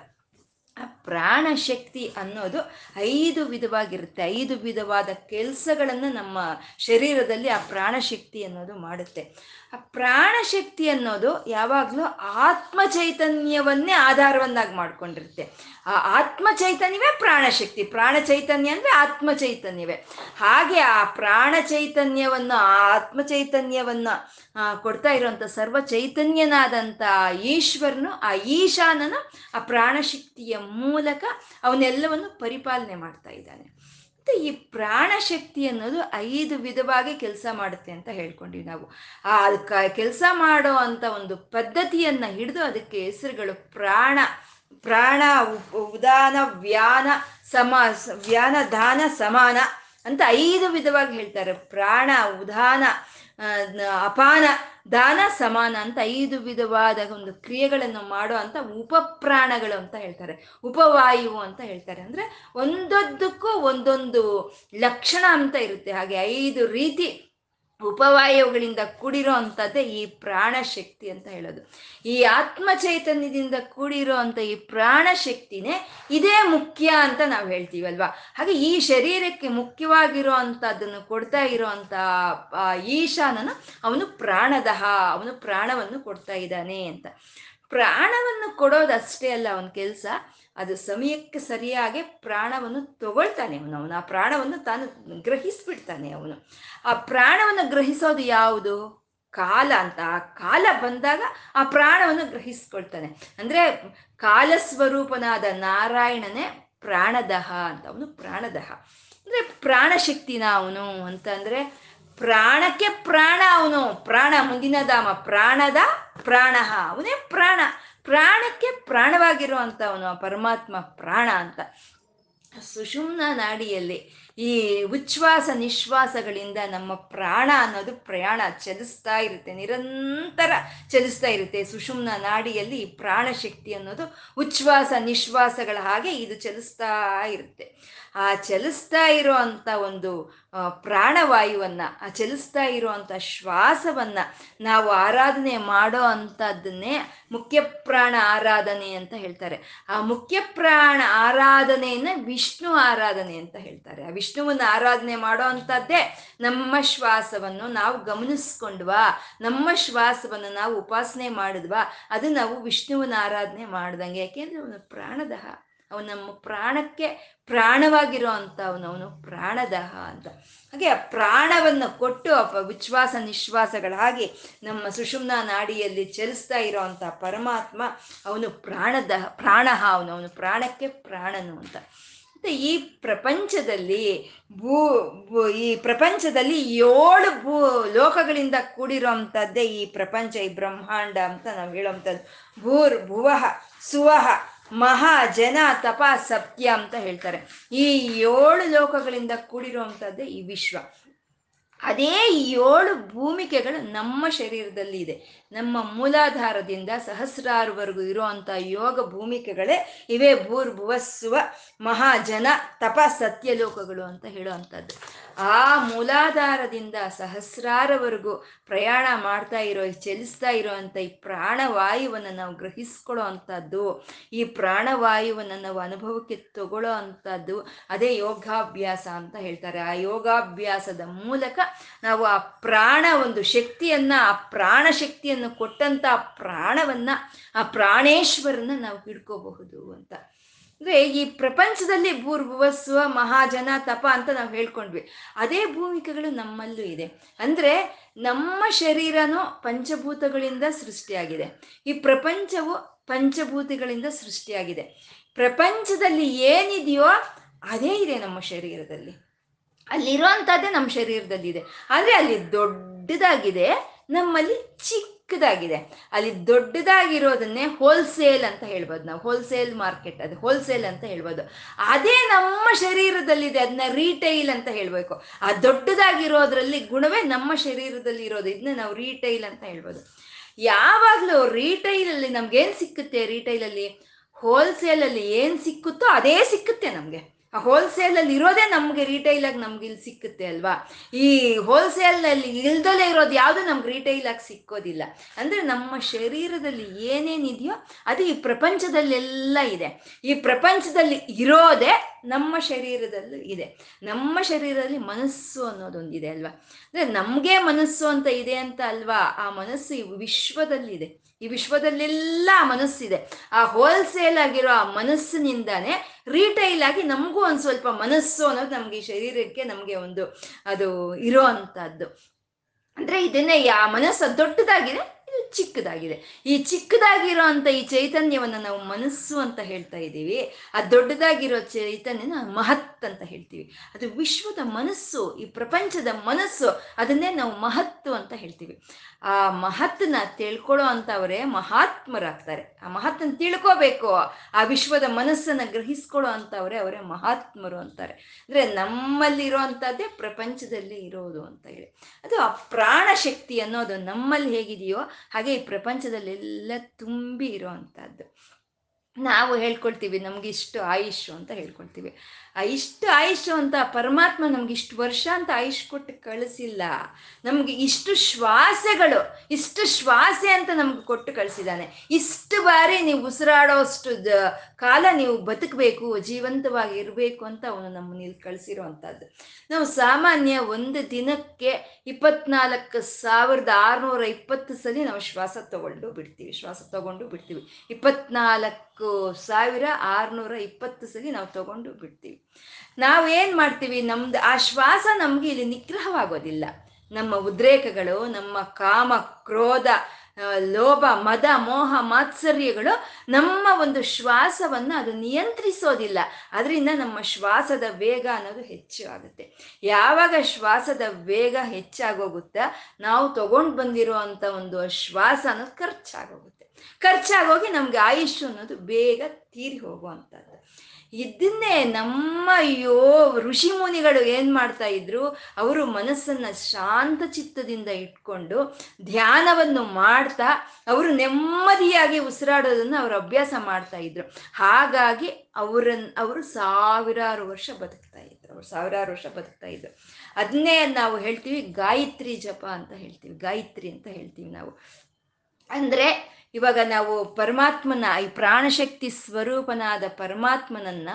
ಆ ಪ್ರಾಣಶಕ್ತಿ ಅನ್ನೋದು ಐದು ವಿಧವಾಗಿರುತ್ತೆ. ಐದು ವಿಧವಾದ ಕೆಲಸಗಳನ್ನು ನಮ್ಮ ಶರೀರದಲ್ಲಿ ಆ ಪ್ರಾಣಶಕ್ತಿ ಅನ್ನೋದು ಮಾಡುತ್ತೆ. ಪ್ರಾಣಶಕ್ತಿ ಅನ್ನೋದು ಯಾವಾಗಲೂ ಆತ್ಮ ಚೈತನ್ಯವನ್ನೇ ಆಧಾರವನ್ನಾಗಿ ಮಾಡ್ಕೊಂಡಿರುತ್ತೆ. ಆ ಆತ್ಮ ಚೈತನ್ಯವೇ ಪ್ರಾಣಶಕ್ತಿ ಪ್ರಾಣ ಚೈತನ್ಯ ಅಂದರೆ ಆತ್ಮ ಚೈತನ್ಯವೇ ಹಾಗೆ ಆ ಪ್ರಾಣ ಚೈತನ್ಯವನ್ನು ಆ ಆತ್ಮ ಚೈತನ್ಯವನ್ನು ಕೊಡ್ತಾ ಇರುವಂಥ ಸರ್ವ ಚೈತನ್ಯನಾದಂಥ ಈಶ್ವರನು, ಆ ಈಶಾನನು ಆ ಪ್ರಾಣಶಕ್ತಿಯ ಮೂಲಕ ಅವನ್ನೆಲ್ಲವನ್ನು ಪರಿಪಾಲನೆ ಮಾಡ್ತಾ ಇದ್ದಾನೆ. ಮತ್ತೆ ಈ ಪ್ರಾಣಶಕ್ತಿ ಅನ್ನೋದು ಐದು ವಿಧವಾಗಿ ಕೆಲಸ ಮಾಡುತ್ತೆ ಅಂತ ಹೇಳ್ಕೊಂಡ್ವಿ ನಾವು. ಆ ಕೆಲಸ ಮಾಡೋ ಅಂತ ಒಂದು ಪದ್ಧತಿಯನ್ನ ಹಿಡಿದು ಅದಕ್ಕೆ ಹೆಸರುಗಳು ಪ್ರಾಣ ಪ್ರಾಣ ಉದಾನ, ವ್ಯಾನ, ಸಮ ವ್ಯಾನ ದಾನ ಸಮಾನ ಅಂತ ಐದು ವಿಧವಾಗಿ ಹೇಳ್ತಾರೆ. ಪ್ರಾಣ, ಉದಾನ ಅಪಾನ ದಾನ ಸಮಾನ ಅಂತ ಐದು ವಿಧವಾದ ಒಂದು ಕ್ರಿಯೆಗಳನ್ನು ಮಾಡೋ ಅಂತ ಉಪಪ್ರಾಣಗಳು ಅಂತ ಹೇಳ್ತಾರೆ. ಉಪವಾಯು ಅಂತ ಹೇಳ್ತಾರೆ. ಅಂದ್ರೆ ಒಂದೊಂದಕ್ಕೂ ಒಂದೊಂದು ಲಕ್ಷಣ ಅಂತ ಇರುತ್ತೆ. ಹಾಗೆ ಐದು ರೀತಿ ಉಪವಾಯುಗಳಿಂದ ಕೂಡಿರೋ ಅಂಥದ್ದೇ ಈ ಪ್ರಾಣ ಶಕ್ತಿ ಅಂತ ಹೇಳೋದು. ಈ ಆತ್ಮ ಚೈತನ್ಯದಿಂದ ಕೂಡಿರೋ ಅಂಥ ಈ ಪ್ರಾಣ ಶಕ್ತಿನೇ ಇದೇ ಮುಖ್ಯ ಅಂತ ನಾವು ಹೇಳ್ತೀವಲ್ವಾ? ಹಾಗೆ ಈ ಶರೀರಕ್ಕೆ ಮುಖ್ಯವಾಗಿರೋ ಅಂಥದ್ದನ್ನು ಕೊಡ್ತಾ ಇರೋ ಅಂಥ ಈಶಾನನ ಅವನು ಪ್ರಾಣದಹ, ಅವನು ಪ್ರಾಣವನ್ನು ಕೊಡ್ತಾ ಇದ್ದಾನೆ ಅಂತ. ಪ್ರಾಣವನ್ನು ಕೊಡೋದಷ್ಟೇ ಅಲ್ಲ ಅವನ ಕೆಲಸ. ಅದು ಸಮಯಕ್ಕೆ ಸರಿಯಾಗಿ ಪ್ರಾಣವನ್ನು ತಗೊಳ್ತಾನೆ ಅವನು. ಅವನು ಆ ಪ್ರಾಣವನ್ನು ತಾನು ಗ್ರಹಿಸ್ಬಿಡ್ತಾನೆ ಅವನು. ಆ ಪ್ರಾಣವನ್ನು ಗ್ರಹಿಸೋದು ಯಾವುದು? ಕಾಲ ಅಂತ. ಆ ಕಾಲ ಬಂದಾಗ ಆ ಪ್ರಾಣವನ್ನು ಗ್ರಹಿಸ್ಕೊಳ್ತಾನೆ. ಅಂದ್ರೆ ಕಾಲಸ್ವರೂಪನಾದ ನಾರಾಯಣನೇ ಪ್ರಾಣದಹ ಅಂತ. ಅವನು ಪ್ರಾಣದಹ. ಅಂದರೆ ಪ್ರಾಣಶಕ್ತಿನ ಅವನು ಅಂತಂದ್ರೆ ಪ್ರಾಣಕ್ಕೆ ಪ್ರಾಣ ಅವನು. ಪ್ರಾಣ ಮುಂದಿನ ಧಾಮ. ಪ್ರಾಣದ ಪ್ರಾಣ. ಅವನೇ ಪ್ರಾಣ. ಪ್ರಾಣಕ್ಕೆ ಪ್ರಾಣವಾಗಿರುವಂಥವನು ಪರಮಾತ್ಮ ಪ್ರಾಣ ಅಂತ. ಸುಷುಮ್ನ ನಾಡಿಯಲ್ಲಿ ಈ ಉಚ್ಛ್ವಾಸ ನಿಶ್ವಾಸಗಳಿಂದ ನಮ್ಮ ಪ್ರಾಣ ಅನ್ನೋದು ಪ್ರಯಾಣ ಚಲಿಸ್ತಾ ಇರುತ್ತೆ. ನಿರಂತರ ಚಲಿಸ್ತಾ ಇರುತ್ತೆ. ಸುಷುಮ್ನ ನಾಡಿಯಲ್ಲಿ ಪ್ರಾಣ ಶಕ್ತಿ ಅನ್ನೋದು ಉಚ್ಛ್ವಾಸ ನಿಶ್ವಾಸಗಳ ಹಾಗೆ ಇದು ಚಲಿಸ್ತಾ ಇರುತ್ತೆ. ಆ ಚಲಿಸ್ತಾ ಇರೋ ಅಂತ ಒಂದು ಪ್ರಾಣವಾಯುವನ್ನ, ಆ ಚಲಿಸ್ತಾ ಇರುವಂತ ಶ್ವಾಸವನ್ನ ನಾವು ಆರಾಧನೆ ಮಾಡೋ ಅಂಥದ್ದನ್ನೇ ಮುಖ್ಯ ಪ್ರಾಣ ಆರಾಧನೆ ಅಂತ ಹೇಳ್ತಾರೆ. ಆ ಮುಖ್ಯ ಪ್ರಾಣ ಆರಾಧನೆಯನ್ನ ವಿಷ್ಣು ಆರಾಧನೆ ಅಂತ ಹೇಳ್ತಾರೆ. ಆ ವಿಷ್ಣುವನ್ನ ಆರಾಧನೆ ಮಾಡೋ ಅಂಥದ್ದೇ ನಮ್ಮ ಶ್ವಾಸವನ್ನು ನಾವು ಗಮನಿಸ್ಕೊಂಡ್ವಾ, ನಮ್ಮ ಶ್ವಾಸವನ್ನು ನಾವು ಉಪಾಸನೆ ಮಾಡಿದ್ವಾ, ಅದು ನಾವು ವಿಷ್ಣುವನ್ನ ಆರಾಧನೆ ಮಾಡ್ದಂಗೆ. ಯಾಕೆಂದ್ರೆ ಪ್ರಾಣದಹ ಅವನು ನಮ್ಮ ಪ್ರಾಣಕ್ಕೆ ಪ್ರಾಣವಾಗಿರೋ ಅಂತ ಅವನು ಪ್ರಾಣದಹ ಅಂತ. ಹಾಗೆ ಆ ಪ್ರಾಣವನ್ನು ಕೊಟ್ಟು ಅಪ ವಿಶ್ವಾಸ ನಿಶ್ವಾಸಗಳಾಗಿ ನಮ್ಮ ಸುಷುಮ್ನ ನಾಡಿಯಲ್ಲಿ ಚಲಿಸ್ತಾ ಇರೋ ಪರಮಾತ್ಮ ಅವನು ಪ್ರಾಣದಹ, ಪ್ರಾಣಹ ಅವನು ಅವನು ಪ್ರಾಣಕ್ಕೆ ಪ್ರಾಣನು ಅಂತ. ಮತ್ತೆ ಈ ಪ್ರಪಂಚದಲ್ಲಿ ಭೂ ಈ ಪ್ರಪಂಚದಲ್ಲಿ ಏಳು ಭೂ ಲೋಕಗಳಿಂದ ಕೂಡಿರೋ ಈ ಪ್ರಪಂಚ, ಈ ಬ್ರಹ್ಮಾಂಡ ಅಂತ ನಾವು ಹೇಳೋವಂಥದ್ದು. ಭೂರ್, ಭುವಃ ಸುವಹ ಮಹಾ ಜನ ತಪ ಸತ್ಯ ಅಂತ ಹೇಳ್ತಾರೆ. ಈ ಏಳು ಲೋಕಗಳಿಂದ ಕೂಡಿರುವಂಥದ್ದೇ ಈ ವಿಶ್ವ. ಅದೇ ಏಳು ಭೂಮಿಕೆಗಳು ನಮ್ಮ ಶರೀರದಲ್ಲಿ ಇದೆ. ನಮ್ಮ ಮೂಲಾಧಾರದಿಂದ ಸಹಸ್ರಾರುವರೆಗೂ ಇರುವಂತ ಯೋಗ ಭೂಮಿಕೆಗಳೇ ಇವೇ ಭೂರ್ಭುವಸ್ಸುವ ಮಹಾಜನ ತಪ ಸತ್ಯಲೋಕಗಳು ಅಂತ ಹೇಳುವಂಥದ್ದು ಆ ಮೂಲಾಧಾರದಿಂದ ಸಹಸ್ರಾರವರೆಗೂ ಪ್ರಯಾಣ ಮಾಡ್ತಾ ಇರೋ, ಚಲಿಸ್ತಾ ಇರೋವಂಥ ಈ ಪ್ರಾಣವಾಯುವನ್ನು ನಾವು ಗ್ರಹಿಸ್ಕೊಳ್ಳೋ ಅಂಥದ್ದು, ಈ ಪ್ರಾಣವಾಯುವನ್ನು ನಾವು ಅನುಭವಕ್ಕೆ ತಗೊಳ್ಳೋ ಅಂಥದ್ದು, ಅದೇ ಯೋಗಾಭ್ಯಾಸ ಅಂತ ಹೇಳ್ತಾರೆ. ಆ ಯೋಗಾಭ್ಯಾಸದ ಮೂಲಕ ನಾವು ಆ ಪ್ರಾಣ ಒಂದು ಶಕ್ತಿಯನ್ನ, ಆ ಪ್ರಾಣ ಶಕ್ತಿಯನ್ನು ಕೊಟ್ಟಂತ ಪ್ರಾಣವನ್ನ, ಆ ಪ್ರಾಣೇಶ್ವರನ್ನ ನಾವು ಹಿಡ್ಕೋಬಹುದು ಅಂತ. ಅಂದ್ರೆ ಈ ಪ್ರಪಂಚದಲ್ಲಿ ಭೂರ್ಭುವಸ್ವ ಮಹಾಜನ ತಪ ಅಂತ ನಾವು ಹೇಳ್ಕೊಂಡ್ವಿ. ಅದೇ ಭೂಮಿಕೆಗಳು ನಮ್ಮಲ್ಲೂ ಇದೆ. ಅಂದ್ರೆ ನಮ್ಮ ಶರೀರನೂ ಪಂಚಭೂತಗಳಿಂದ ಸೃಷ್ಟಿಯಾಗಿದೆ. ಈ ಪ್ರಪಂಚವು ಪಂಚಭೂತಗಳಿಂದ ಸೃಷ್ಟಿಯಾಗಿದೆ. ಪ್ರಪಂಚದಲ್ಲಿ ಏನಿದೆಯೋ ಅದೇ ಇದೆ ನಮ್ಮ ಶರೀರದಲ್ಲಿ. ಅಲ್ಲಿರುವಂಥದ್ದೇ ನಮ್ಮ ಶರೀರದಲ್ಲಿ ಇದೆ ಆದರೆ ಅಲ್ಲಿ ದೊಡ್ಡದಾಗಿದೆ ನಮ್ಮಲ್ಲಿ ಚಿಕ್ಕದಾಗಿದೆ. ಅಲ್ಲಿ ದೊಡ್ಡದಾಗಿರೋದನ್ನೇ ಹೋಲ್ಸೇಲ್ ಅಂತ ಹೇಳ್ಬೋದು ನಾವು. ಹೋಲ್ಸೇಲ್ ಮಾರ್ಕೆಟ್ ಅದು ಹೋಲ್ಸೇಲ್ ಅಂತ ಹೇಳ್ಬೋದು. ಅದೇ ನಮ್ಮ ಶರೀರದಲ್ಲಿದೆ ಅದನ್ನ ರೀಟೈಲ್ ಅಂತ ಹೇಳ್ಬೇಕು. ಆ ದೊಡ್ಡದಾಗಿರೋದ್ರಲ್ಲಿ ಗುಣವೇ ನಮ್ಮ ಶರೀರದಲ್ಲಿ ಇರೋದು. ಇದನ್ನ ನಾವು ರೀಟೈಲ್ ಅಂತ ಹೇಳ್ಬೋದು. ಯಾವಾಗಲೂ ರೀಟೈಲಲ್ಲಿ ನಮ್ಗೇನು ಸಿಕ್ಕುತ್ತೆ? ರೀಟೈಲಲ್ಲಿ ಹೋಲ್ಸೇಲಲ್ಲಿ ಏನು ಸಿಕ್ಕುತ್ತೋ ಅದೇ ಸಿಕ್ಕುತ್ತೆ ನಮಗೆ. ಆ ಹೋಲ್ಸೇಲಲ್ಲಿ ಇರೋದೇ ನಮಗೆ ಆಗಿ ನಮ್ಗೆ ಇಲ್ಲಿ ಸಿಕ್ಕುತ್ತೆ ಅಲ್ವಾ? ಈ ಹೋಲ್ಸೇಲ್ನಲ್ಲಿ ಇಲ್ದಲೇ ಇರೋದು ಯಾವುದು ನಮ್ಗೆ ಆಗಿ ಸಿಕ್ಕೋದಿಲ್ಲ. ಅಂದ್ರೆ ನಮ್ಮ ಶರೀರದಲ್ಲಿ ಏನೇನಿದೆಯೋ ಅದು ಈ ಪ್ರಪಂಚದಲ್ಲೆಲ್ಲ ಇದೆ. ಈ ಪ್ರಪಂಚದಲ್ಲಿ ಇರೋದೇ ನಮ್ಮ ಶರೀರದಲ್ಲೂ ಇದೆ. ನಮ್ಮ ಶರೀರದಲ್ಲಿ ಮನಸ್ಸು ಅನ್ನೋದೊಂದಿದೆ ಅಲ್ವಾ? ಅಂದ್ರೆ ನಮ್ಗೆ ಮನಸ್ಸು ಅಂತ ಇದೆ ಅಂತ ಅಲ್ವಾ? ಆ ಮನಸ್ಸು ವಿಶ್ವದಲ್ಲಿದೆ. ಈ ವಿಶ್ವದಲ್ಲೆಲ್ಲ ಮನಸ್ಸಿದೆ. ಆ ಹೋಲ್ಸೇಲ್ ಆಗಿರೋ ಆ ಮನಸ್ಸಿನಿಂದಾನೇ ರೀಟೈಲ್ ಆಗಿ ನಮಗೂ ಒಂದು ಸ್ವಲ್ಪ ಮನಸ್ಸು ಅನ್ನೋದು ನಮಗೆ ಶರೀರಕ್ಕೆ ನಮಗೆ ಒಂದು ಅದು ಇರೋ ಅಂತದ್ದು ಅಂದ್ರೆ ಇದನ್ನೇ ಆ ಮನಸ್ಸು ದೊಡ್ಡದಾಗಿದೆ ಇದು ಚಿಕ್ಕದಾಗಿದೆ. ಈ ಚಿಕ್ಕದಾಗಿರೋ ಅಂತ ಈ ಚೈತನ್ಯವನ್ನು ನಾವು ಮನಸ್ಸು ಅಂತ ಹೇಳ್ತಾ ಇದ್ದೀವಿ. ಆ ದೊಡ್ಡದಾಗಿರೋ ಚೈತನ್ಯನ ಮಹತ್ ಅಂತ ಹೇಳ್ತೀವಿ. ಅದು ವಿಶ್ವದ ಮನಸ್ಸು, ಈ ಪ್ರಪಂಚದ ಮನಸ್ಸು, ಅದನ್ನೇ ನಾವು ಮಹತ್ತು ಅಂತ ಹೇಳ್ತೀವಿ. ಆ ಮಹತ್ನ ತಿಳ್ಕೊಳ್ಳೋ ಅಂತವರೇ ಮಹಾತ್ಮರಾಗ್ತಾರೆ. ಆ ಮಹತ್ನ ತಿಳ್ಕೋಬೇಕು. ಆ ವಿಶ್ವದ ಮನಸ್ಸನ್ನ ಗ್ರಹಿಸ್ಕೊಳ್ಳೋ ಅಂತವರೇ ಅವರೇ ಮಹಾತ್ಮರು ಅಂತಾರೆ. ಅಂದ್ರೆ ನಮ್ಮಲ್ಲಿರುವಂಥದ್ದೇ ಪ್ರಪಂಚದಲ್ಲಿ ಇರೋದು ಅಂತ ಹೇಳಿ. ಅದು ಆ ಪ್ರಾಣ ಶಕ್ತಿ ಅನ್ನೋದು ನಮ್ಮಲ್ಲಿ ಹೇಗಿದೆಯೋ ಹಾಗೆ ಈ ಪ್ರಪಂಚದಲ್ಲೆಲ್ಲ ತುಂಬಿ ಇರೋವಂಥದ್ದು ನಾವು ಹೇಳ್ಕೊಳ್ತೀವಿ ನಮ್ಗೆ ಇಷ್ಟು ಆಯುಷು ಅಂತ ಹೇಳ್ಕೊಳ್ತೀವಿ. ಇಷ್ಟು ಆಯುಷು ಅಂತ ಪರಮಾತ್ಮ ನಮ್ಗೆ ಇಷ್ಟು ವರ್ಷ ಅಂತ ಆಯುಷ್ ಕೊಟ್ಟು ಕಳಿಸಿಲ್ಲ. ನಮ್ಗೆ ಇಷ್ಟು ಶ್ವಾಸಗಳು, ಇಷ್ಟು ಶ್ವಾಸೆ ಅಂತ ನಮ್ಗೆ ಕೊಟ್ಟು ಕಳಿಸಿದ್ದಾನೆ. ಇಷ್ಟು ಬಾರಿ ನೀವು ಉಸಿರಾಡೋಷ್ಟು ಕಾಲ ನೀವು ಬದುಕಬೇಕು ಜೀವಂತವಾಗಿ ಇರಬೇಕು ಅಂತ ಅವನು ನಮ್ಮನ್ನ ಇಲ್ಲಿ ಕಳಿಸಿರೋ ಅಂಥದ್ದು ನಾವು ಸಾಮಾನ್ಯ ಒಂದು ದಿನಕ್ಕೆ ಇಪ್ಪತ್ನಾಲ್ಕು ಸಾವಿರದ ಆರುನೂರ ಇಪ್ಪತ್ತು ಸಲ ನಾವು ಶ್ವಾಸ ತಗೊಂಡು ಬಿಡ್ತೀವಿ, ಶ್ವಾಸ ತಗೊಂಡು ಬಿಡ್ತೀವಿ. ಇಪ್ಪತ್ನಾಲ್ಕು ಸಾವಿರ ಆರುನೂರ ಇಪ್ಪತ್ತು ಸಲ ನಾವು ತಗೊಂಡು ಬಿಡ್ತೀವಿ. ನಾವೇನ್ ಮಾಡ್ತೀವಿ ನಮ್ದು ಆ ಶ್ವಾಸ ನಮ್ಗೆ ಇಲ್ಲಿ ನಿಗ್ರಹವಾಗೋದಿಲ್ಲ. ನಮ್ಮ ಉದ್ರೇಕಗಳು, ನಮ್ಮ ಕಾಮ, ಕ್ರೋಧ ಲೋಭ, ಮದ, ಮೋಹ, ಮಾತ್ಸರ್ಯಗಳು ನಮ್ಮ ಒಂದು ಶ್ವಾಸವನ್ನು ಅದು ನಿಯಂತ್ರಿಸೋದಿಲ್ಲ. ಅದರಿಂದ ನಮ್ಮ ಶ್ವಾಸದ ವೇಗ ಅನ್ನೋದು ಹೆಚ್ಚು ಆಗುತ್ತೆ. ಯಾವಾಗ ಶ್ವಾಸದ ವೇಗ ಹೆಚ್ಚಾಗೋಗುತ್ತ, ನಾವು ತಗೊಂಡು ಬಂದಿರೋ ಅಂಥ ಒಂದು ಶ್ವಾಸ ಅನ್ನೋದು ಖರ್ಚಾಗೋಗುತ್ತೆ. ಖರ್ಚಾಗೋಗಿ ನಮ್ಗೆ ಆಯುಷ್ ಅನ್ನೋದು ಬೇಗ ತೀರಿ ಹೋಗುವಂಥದ್ದು. ಇದನ್ನೇ ನಮ್ಮ ಅಯ್ಯೋ ಋಷಿ ಮುನಿಗಳು ಏನ್ ಮಾಡ್ತಾ ಇದ್ರು, ಅವರು ಮನಸ್ಸನ್ನ ಶಾಂತ ಚಿತ್ತದಿಂದ ಇಟ್ಕೊಂಡು ಧ್ಯಾನವನ್ನು ಮಾಡ್ತಾ ಅವರು ನೆಮ್ಮದಿಯಾಗಿ ಉಸಿರಾಡೋದನ್ನ ಅವರು ಅಭ್ಯಾಸ ಮಾಡ್ತಾ ಇದ್ರು. ಹಾಗಾಗಿ ಅವರನ್ನ ಅವರು ಸಾವಿರಾರು ವರ್ಷ ಬದುಕ್ತಾ ಇದ್ರು. ಅವ್ರು ಸಾವಿರಾರು ವರ್ಷ ಬದುಕ್ತಾ ಇದ್ರು. ಅದನ್ನೇ ನಾವು ಹೇಳ್ತೀವಿ ಗಾಯತ್ರಿ ಜಪ ಅಂತ ಹೇಳ್ತೀವಿ. ಗಾಯತ್ರಿ ಅಂತ ಹೇಳ್ತೀವಿ ನಾವು. ಅಂದ್ರೆ ಇವಾಗ ನಾವು ಪರಮಾತ್ಮನ, ಈ ಪ್ರಾಣಶಕ್ತಿ ಸ್ವರೂಪನಾದ ಪರಮಾತ್ಮನನ್ನ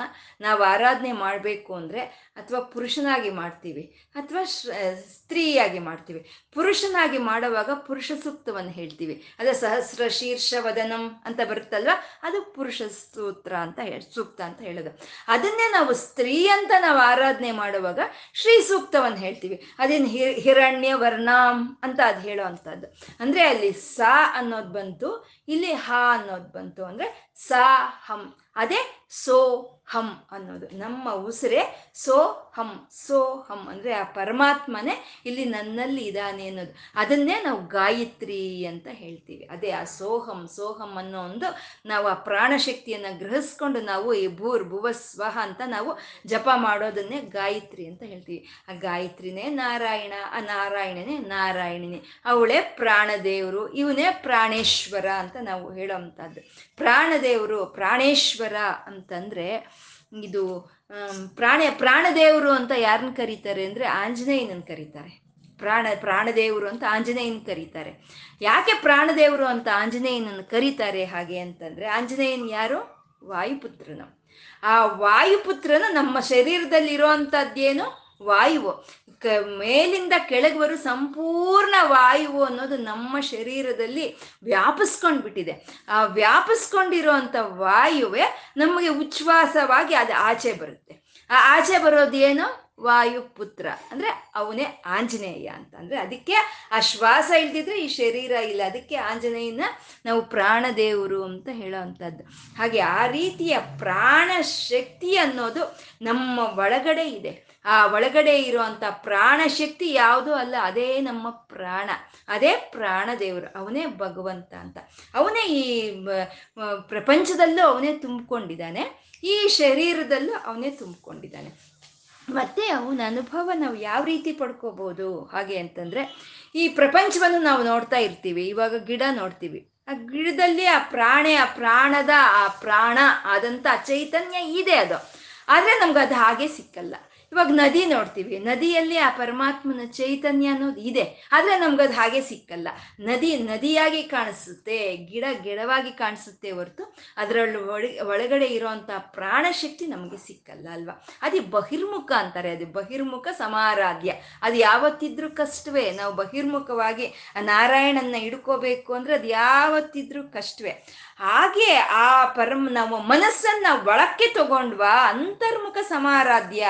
ನಾವು ಆರಾಧನೆ ಮಾಡಬೇಕು ಅಂದರೆ ಅಥವಾ ಪುರುಷನಾಗಿ ಮಾಡ್ತೀವಿ, ಅಥವಾ ಸ್ತ್ರೀಯಾಗಿ ಮಾಡ್ತೀವಿ. ಪುರುಷನಾಗಿ ಮಾಡುವಾಗ ಪುರುಷ ಸೂಕ್ತವನ್ನು ಹೇಳ್ತೀವಿ. ಅದೇ ಸಹಸ್ರ ಶೀರ್ಷ ವದನಂ ಅಂತ ಬರುತ್ತಲ್ವ? ಅದು ಪುರುಷ ಸೂತ್ರ ಅಂತ ಹೇಳಿ ಸೂಕ್ತ ಅಂತ ಹೇಳೋದು. ಅದನ್ನೇ ನಾವು ಸ್ತ್ರೀ ಅಂತ ನಾವು ಆರಾಧನೆ ಮಾಡುವಾಗ ಶ್ರೀ ಸೂಕ್ತವನ್ನು ಹೇಳ್ತೀವಿ. ಅದೇನು ಹಿರಣ್ಯ ವರ್ಣಾಂ ಅಂತ ಅದು ಹೇಳೋ ಅಂಥದ್ದು. ಅಂದರೆ ಅಲ್ಲಿ ಸಾ ಅನ್ನೋದು ಬಂತು ಇಲ್ಲಿ ಹ ಅನ್ನೋದು ಬಂತು ಅಂದ್ರೆ ಸ ಹಂ ಅದೇ ಸೋ ಹಂ ಅನ್ನೋದು. ನಮ್ಮ ಉಸಿರೇ ಸೋ ಹಂ ಸೋ ಹಂ ಅಂದ್ರೆ ಆ ಪರಮಾತ್ಮನೇ ಇಲ್ಲಿ ನನ್ನಲ್ಲಿ ಇದ್ದಾನೆ ಅನ್ನೋದು. ಅದನ್ನೇ ನಾವು ಗಾಯತ್ರಿ ಅಂತ ಹೇಳ್ತೀವಿ. ಅದೇ ಆ ಸೋಹಂ ಸೋಹಂ ಅನ್ನೋ ಒಂದು ನಾವು ಆ ಪ್ರಾಣಶಕ್ತಿಯನ್ನು ಗ್ರಹಿಸ್ಕೊಂಡು ನಾವು ಈ ಭೂರ್ ಭುವ ಸ್ವಹ ಅಂತ ನಾವು ಜಪ ಮಾಡೋದನ್ನೇ ಗಾಯತ್ರಿ ಅಂತ ಹೇಳ್ತೀವಿ. ಆ ಗಾಯತ್ರಿನೇ ನಾರಾಯಣ, ಆ ನಾರಾಯಣನೇ ನಾರಾಯಣಿನೇ. ಅವಳೇ ಪ್ರಾಣದೇವರು, ಇವನೇ ಪ್ರಾಣೇಶ್ವರ ಅಂತ ನಾವು ಹೇಳೋವಂಥದ್ದು ಪ್ರಾಣದೇವರು ಪ್ರಾಣೇಶ್ವರ ಅಂತಂದ್ರೆ, ಇದು ಪ್ರಾಣ, ಪ್ರಾಣದೇವರು ಅಂತ ಯಾರನ್ನ ಕರೀತಾರೆ ಅಂದ್ರೆ ಆಂಜನೇಯನನ್ನು ಕರೀತಾರೆ. ಪ್ರಾಣ, ಪ್ರಾಣದೇವರು ಅಂತ ಆಂಜನೇಯನ್ ಕರೀತಾರೆ. ಯಾಕೆ ಪ್ರಾಣದೇವರು ಅಂತ ಆಂಜನೇಯನನ್ನು ಕರೀತಾರೆ ಹಾಗೆ ಅಂತಂದ್ರೆ, ಆಂಜನೇಯನ್ ಯಾರು? ವಾಯುಪುತ್ರನು. ಆ ವಾಯುಪುತ್ರನ ನಮ್ಮ ಶರೀರದಲ್ಲಿರುವಂಥದ್ದೇನು ವಾಯುವು. ಮೇಲಿಂದ ಕೆಳಗೆ ಬರೋ ಸಂಪೂರ್ಣ ವಾಯುವು ಅನ್ನೋದು ನಮ್ಮ ಶರೀರದಲ್ಲಿ ವ್ಯಾಪಿಸ್ಕೊಂಡ್ಬಿಟ್ಟಿದೆ. ಆ ವ್ಯಾಪಿಸ್ಕೊಂಡಿರುವಂಥ ವಾಯುವೆ ನಮಗೆ ಉಚ್ಛ್ವಾಸವಾಗಿ ಅದು ಆಚೆ ಬರುತ್ತೆ. ಆ ಆಚೆ ಬರೋದೇನು? ವಾಯುಪುತ್ರ. ಅಂದ್ರೆ ಅವನೇ ಆಂಜನೇಯ ಅಂತ. ಅಂದ್ರೆ ಅದಕ್ಕೆ ಆ ಶ್ವಾಸ ಇಲ್ದಿದ್ರೆ ಈ ಶರೀರ ಇಲ್ಲ. ಅದಕ್ಕೆ ಆಂಜನೇಯನ ನಾವು ಪ್ರಾಣದೇವರು ಅಂತ ಹೇಳೋವಂಥದ್ದು. ಹಾಗೆ ಆ ರೀತಿಯ ಪ್ರಾಣ ಶಕ್ತಿ ಅನ್ನೋದು ನಮ್ಮ ಒಳಗಡೆ ಇದೆ. ಆ ಒಳಗಡೆ ಇರುವಂತ ಪ್ರಾಣ ಶಕ್ತಿ ಯಾವುದು ಅಲ್ಲ, ಅದೇ ನಮ್ಮ ಪ್ರಾಣ, ಅದೇ ಪ್ರಾಣ ದೇವರು, ಅವನೇ ಭಗವಂತ ಅಂತ. ಅವನೇ ಈ ಪ್ರಪಂಚದಲ್ಲೂ ಅವನೇ ತುಂಬಿಕೊಂಡಿದ್ದಾನೆ, ಈ ಶರೀರದಲ್ಲೂ ಅವನೇ ತುಂಬಿಕೊಂಡಿದ್ದಾನೆ. ಮತ್ತೆ ಅವನ ಅನುಭವ ನಾವು ಯಾವ ರೀತಿ ಪಡ್ಕೋಬಹುದು ಹಾಗೆ ಅಂತಂದ್ರೆ, ಈ ಪ್ರಪಂಚವನ್ನು ನಾವು ನೋಡ್ತಾ ಇರ್ತೀವಿ, ಇವಾಗ ಗಿಡ ನೋಡ್ತೀವಿ. ಆ ಗಿಡದಲ್ಲಿ ಆ ಪ್ರಾಣೆ, ಆ ಪ್ರಾಣದ ಆ ಪ್ರಾಣ ಆದಂತ ಚೈತನ್ಯ ಇದೆ ಅದು. ಆದ್ರೆ ನಮ್ಗೆ ಅದು ಹಾಗೆ ಸಿಕ್ಕಲ್ಲ. ಇವಾಗ ನದಿ ನೋಡ್ತೀವಿ. ನದಿಯಲ್ಲಿ ಆ ಪರಮಾತ್ಮನ ಚೈತನ್ಯ ಅನ್ನೋದು ಇದೆ. ಆದ್ರೆ ನಮ್ಗದು ಹಾಗೆ ಸಿಕ್ಕಲ್ಲ. ನದಿ ನದಿಯಾಗಿ ಕಾಣಿಸುತ್ತೆ, ಗಿಡ ಗಿಡವಾಗಿ ಕಾಣಿಸುತ್ತೆ ಹೊರತು ಅದರಲ್ಲಿ ಒಳ ಒಳಗಡೆ ಇರುವಂತ ಪ್ರಾಣಶಕ್ತಿ ನಮಗೆ ಸಿಕ್ಕಲ್ಲ ಅಲ್ವಾ? ಅದು ಬಹಿರ್ಮುಖ ಅಂತಾರೆ, ಅದು ಬಹಿರ್ಮುಖ ಸಮಾರಾಧ್ಯ. ಅದು ಯಾವತ್ತಿದ್ರೂ ಕಷ್ಟವೇ. ನಾವು ಬಹಿರ್ಮುಖವಾಗಿ ನಾರಾಯಣನ್ನ ಹಿಡ್ಕೋಬೇಕು ಅಂದ್ರೆ ಅದು ಯಾವತ್ತಿದ್ರೂ ಕಷ್ಟವೇ. ಹಾಗೆ ಆ ಪರಮ, ನಾವು ಮನಸ್ಸನ್ನ ಒಳಕ್ಕೆ ತಗೊಂಡ್ವಾ ಅಂತರ್ಮುಖ ಸಮಾರಾಧ್ಯ.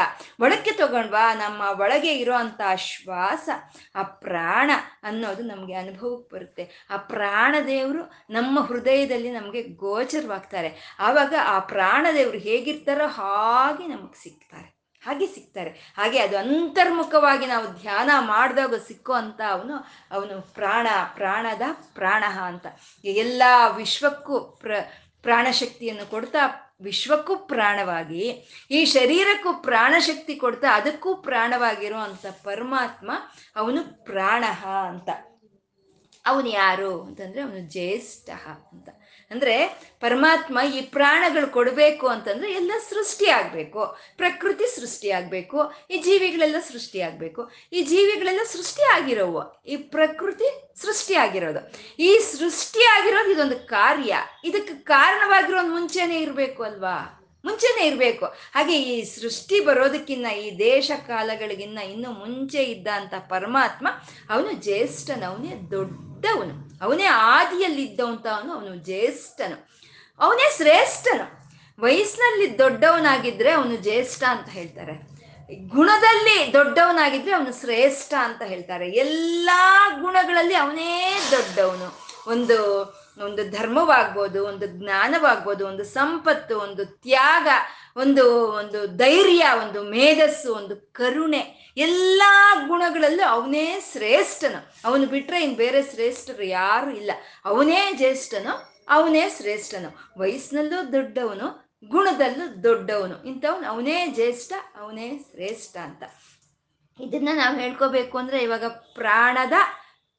ಒಳಕ್ಕೆ ತಗೊಂಡ್ವಾ ನಮ್ಮ ಒಳಗೆ ಇರೋ ಅಂತ ಶ್ವಾಸ, ಆ ಪ್ರಾಣ ಅನ್ನೋದು ನಮಗೆ ಅನುಭವಕ್ಕೆ ಬರುತ್ತೆ. ಆ ಪ್ರಾಣ ದೇವರು ನಮ್ಮ ಹೃದಯದಲ್ಲಿ ನಮಗೆ ಗೋಚರವಾಗ್ತಾರೆ. ಆವಾಗ ಆ ಪ್ರಾಣ ದೇವರು ಹೇಗಿರ್ತಾರೋ ಹಾಗೆ ನಮಗೆ ಸಿಗ್ತಾರೆ. ಹಾಗೆ ಸಿಗ್ತಾರೆ. ಹಾಗೆ ಅದು ಅಂತರ್ಮುಖವಾಗಿ ನಾವು ಧ್ಯಾನ ಮಾಡಿದಾಗ ಸಿಕ್ಕೋ ಅಂತ ಅವನು ಅವನು ಪ್ರಾಣ, ಪ್ರಾಣದ ಪ್ರಾಣ ಅಂತ. ಎಲ್ಲ ವಿಶ್ವಕ್ಕೂ ಪ್ರ, ಪ್ರಾಣಶಕ್ತಿಯನ್ನು ಕೊಡ್ತಾ ವಿಶ್ವಕ್ಕೂ ಪ್ರಾಣವಾಗಿ, ಈ ಶರೀರಕ್ಕೂ ಪ್ರಾಣಶಕ್ತಿ ಕೊಡ್ತಾ ಅದಕ್ಕೂ ಪ್ರಾಣವಾಗಿರೋ ಅಂತ ಪರಮಾತ್ಮ ಅವನು ಪ್ರಾಣಃ ಅಂತ. ಅವನು ಯಾರು ಅಂತಂದ್ರೆ ಅವನು ಜ್ಯೇಷ್ಠ ಅಂತ. ಅಂದ್ರೆ ಪರಮಾತ್ಮ ಈ ಪ್ರಾಣಗಳು ಕೊಡಬೇಕು ಅಂತಂದ್ರೆ ಎಲ್ಲ ಸೃಷ್ಟಿ ಆಗ್ಬೇಕು, ಪ್ರಕೃತಿ ಸೃಷ್ಟಿ ಆಗ್ಬೇಕು, ಈ ಜೀವಿಗಳೆಲ್ಲ ಸೃಷ್ಟಿ ಆಗ್ಬೇಕು. ಈ ಜೀವಿಗಳೆಲ್ಲ ಸೃಷ್ಟಿ ಆಗಿರೋವು, ಈ ಪ್ರಕೃತಿ ಸೃಷ್ಟಿ ಆಗಿರೋದು. ಈ ಸೃಷ್ಟಿ ಆಗಿರೋದು ಇದೊಂದು ಕಾರ್ಯ. ಇದಕ್ಕೆ ಕಾರಣವಾಗಿರೋದು ಮುಂಚೆನೆ ಇರಬೇಕು ಅಲ್ವಾ? ಮುಂಚೆನೆ ಇರಬೇಕು. ಹಾಗೆ ಈ ಸೃಷ್ಟಿ ಬರೋದಕ್ಕಿನ್ನ ಈ ದೇಶ ಕಾಲಗಳಿಗಿನ್ನ ಇನ್ನು ಮುಂಚೆ ಇದ್ದಂತ ಪರಮಾತ್ಮ, ಅವನು ಜ್ಯೇಷ್ಠನವನೇ, ದೊಡ್ಡವನು. ಅವನೇ ಆದಿಯಲ್ಲಿದ್ದವಂತ ಅವನು ಅವನು ಜ್ಯೇಷ್ಠನು. ಅವನೇ ಶ್ರೇಷ್ಠನು. ವಯಸ್ಸಿನಲ್ಲಿ ದೊಡ್ಡವನಾಗಿದ್ರೆ ಅವನು ಜ್ಯೇಷ್ಠ ಅಂತ ಹೇಳ್ತಾರೆ. ಗುಣದಲ್ಲಿ ದೊಡ್ಡವನಾಗಿದ್ರೆ ಅವನು ಶ್ರೇಷ್ಠ ಅಂತ ಹೇಳ್ತಾರೆ. ಎಲ್ಲಾ ಗುಣಗಳಲ್ಲಿ ಅವನೇ ದೊಡ್ಡವನು. ಒಂದು ಒಂದು ಧರ್ಮವಾಗ್ಬೋದು, ಒಂದು ಜ್ಞಾನವಾಗ್ಬೋದು, ಒಂದು ಸಂಪತ್ತು, ಒಂದು ತ್ಯಾಗ, ಒಂದು ಒಂದು ಧೈರ್ಯ, ಒಂದು ಮೇಧಸ್ಸು, ಒಂದು ಕರುಣೆ. ಎಲ್ಲ ಗುಣಗಳಲ್ಲೂ ಅವನೇ ಶ್ರೇಷ್ಠನು. ಅವನು ಬಿಟ್ರೆ ಇನ್ನು ಬೇರೆ ಶ್ರೇಷ್ಠರು ಯಾರು ಇಲ್ಲ. ಅವನೇ ಜ್ಯೇಷ್ಠನು, ಅವನೇ ಶ್ರೇಷ್ಠನು. ವಯಸ್ಸಿನಲ್ಲೂ ದೊಡ್ಡವನು, ಗುಣದಲ್ಲೂ ದೊಡ್ಡವನು. ಇಂಥವನು ಅವನೇ ಜ್ಯೇಷ್ಠ, ಅವನೇ ಶ್ರೇಷ್ಠ ಅಂತ. ಇದನ್ನ ನಾವು ಹೇಳ್ಕೋಬೇಕು ಅಂದ್ರೆ ಇವಾಗ ಪ್ರಾಣದ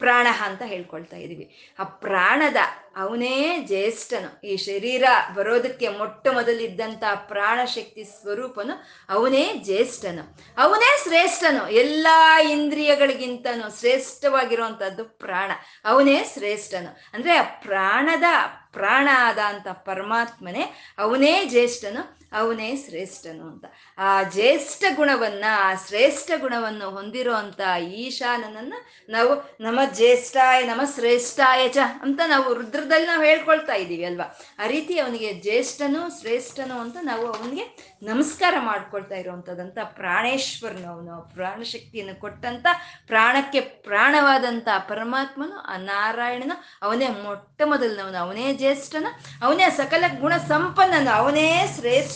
ಪ್ರಾಣ ಅಂತ ಹೇಳ್ಕೊಳ್ತಾ ಇದ್ದೀವಿ. ಆ ಪ್ರಾಣದ ಅವನೇ ಜ್ಯೇಷ್ಠನು. ಈ ಶರೀರ ಬರೋದಕ್ಕೆ ಮೊಟ್ಟ ಮೊದಲಿದ್ದಂಥ ಪ್ರಾಣಶಕ್ತಿ ಸ್ವರೂಪನು ಅವನೇ ಜ್ಯೇಷ್ಠನು. ಅವನೇ ಶ್ರೇಷ್ಠನು. ಎಲ್ಲ ಇಂದ್ರಿಯಗಳಿಗಿಂತನೂ ಶ್ರೇಷ್ಠವಾಗಿರುವಂಥದ್ದು ಪ್ರಾಣ. ಅವನೇ ಶ್ರೇಷ್ಠನು. ಅಂದ್ರೆ ಆ ಪ್ರಾಣದ ಪ್ರಾಣ ಆದ ಅಂತ ಪರಮಾತ್ಮನೇ ಅವನೇ ಜ್ಯೇಷ್ಠನು. ಅವನೇ ಶ್ರೇಷ್ಠನು ಅಂತ. ಆ ಜ್ಯೇಷ್ಠ ಗುಣವನ್ನ, ಆ ಶ್ರೇಷ್ಠ ಗುಣವನ್ನು ಹೊಂದಿರೋ ಅಂತ ಈಶಾನನನ್ನ ನಾವು ನಮ ಜ್ಯೇಷ್ಠಾಯ, ನಮ ಶ್ರೇಷ್ಠಾಯ ಚ ಅಂತ ನಾವು ರುದ್ರದಲ್ಲಿ ನಾವು ಹೇಳ್ಕೊಳ್ತಾ ಇದ್ದೀವಿ ಅಲ್ವಾ? ಆ ರೀತಿ ಅವನಿಗೆ ಜ್ಯೇಷ್ಠನು, ಶ್ರೇಷ್ಠನು ಅಂತ ನಾವು ಅವನಿಗೆ ನಮಸ್ಕಾರ ಮಾಡ್ಕೊಳ್ತಾ ಇರುವಂಥದ್ದಂಥ ಪ್ರಾಣೇಶ್ವರನು ಅವನು. ಪ್ರಾಣಶಕ್ತಿಯನ್ನು ಕೊಟ್ಟಂತ, ಪ್ರಾಣಕ್ಕೆ ಪ್ರಾಣವಾದಂಥ ಪರಮಾತ್ಮನು, ಆ ನಾರಾಯಣನು ಅವನೇ ಮೊಟ್ಟ ಮೊದಲನವನು ಅವನೇ ಜ್ಯೇಷ್ಠನ, ಅವನೇ ಸಕಲ ಗುಣ ಸಂಪನ್ನನು. ಅವನೇ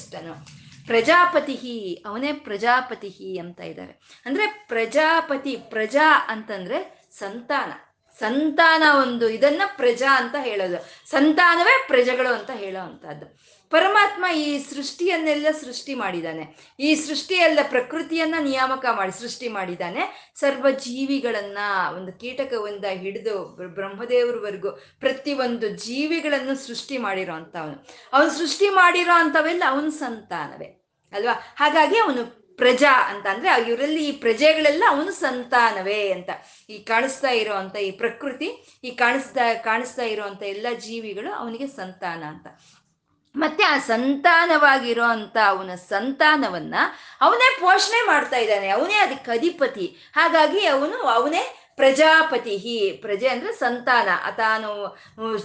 ಶ್ರೇಷ್ಠನು ಪ್ರಜಾಪತಿ ಅವನೇ ಪ್ರಜಾಪತಿ ಅಂತ ಇದ್ದಾರೆ. ಅಂದ್ರೆ ಪ್ರಜಾಪತಿ, ಪ್ರಜಾ ಅಂತಂದ್ರೆ ಸಂತಾನ. ಸಂತಾನ ಒಂದು ಇದನ್ನ ಪ್ರಜಾ ಅಂತ ಹೇಳೋದು. ಸಂತಾನವೇ ಪ್ರಜೆಗಳು ಅಂತ ಹೇಳೋ ಅಂತದ್ದು ಪರಮಾತ್ಮ ಈ ಸೃಷ್ಟಿಯನ್ನೆಲ್ಲ ಸೃಷ್ಟಿ ಮಾಡಿದ್ದಾನೆ. ಈ ಸೃಷ್ಟಿಯೆಲ್ಲ ಪ್ರಕೃತಿಯನ್ನ ನಿಯಾಮಕ ಮಾಡಿ ಸೃಷ್ಟಿ ಮಾಡಿದ್ದಾನೆ. ಸರ್ವ ಜೀವಿಗಳನ್ನ ಒಂದು ಕೀಟಕವಿಂದ ಹಿಡಿದು ಬ್ರಹ್ಮದೇವ್ರವರೆಗೂ ಪ್ರತಿಯೊಂದು ಜೀವಿಗಳನ್ನು ಸೃಷ್ಟಿ ಮಾಡಿರೋ ಅಂತವನು. ಅವನು ಸೃಷ್ಟಿ ಮಾಡಿರೋ ಅಂತವೆಲ್ಲ ಅವನ ಸಂತಾನವೇ, ಅಲ್ವಾ? ಹಾಗಾಗಿ ಅವನು ಪ್ರಜಾ ಅಂತ ಅಂದ್ರೆ ಇವರಲ್ಲಿ ಈ ಪ್ರಜೆಗಳೆಲ್ಲ ಅವನು ಸಂತಾನವೇ ಅಂತ. ಈ ಕಾಣಿಸ್ತಾ ಇರೋ ಅಂತ ಈ ಪ್ರಕೃತಿ, ಈ ಕಾಣಿಸ್ತಾ ಕಾಣಿಸ್ತಾ ಇರುವಂತ ಎಲ್ಲ ಜೀವಿಗಳು ಅವನಿಗೆ ಸಂತಾನ ಅಂತ. ಮತ್ತೆ ಆ ಸಂತಾನವಾಗಿರೋ ಅಂತ ಅವನ ಸಂತಾನವನ್ನ ಅವನೇ ಪೋಷಣೆ ಮಾಡ್ತಾ ಇದ್ದಾನೆ. ಅವನೇ ಅದಕ್ಕೆ ಅಧಿಪತಿ. ಹಾಗಾಗಿ ಅವನು ಅವನೇ ಪ್ರಜಾಪತಿ. ಪ್ರಜೆ ಅಂದ್ರೆ ಸಂತಾನ. ತಾನು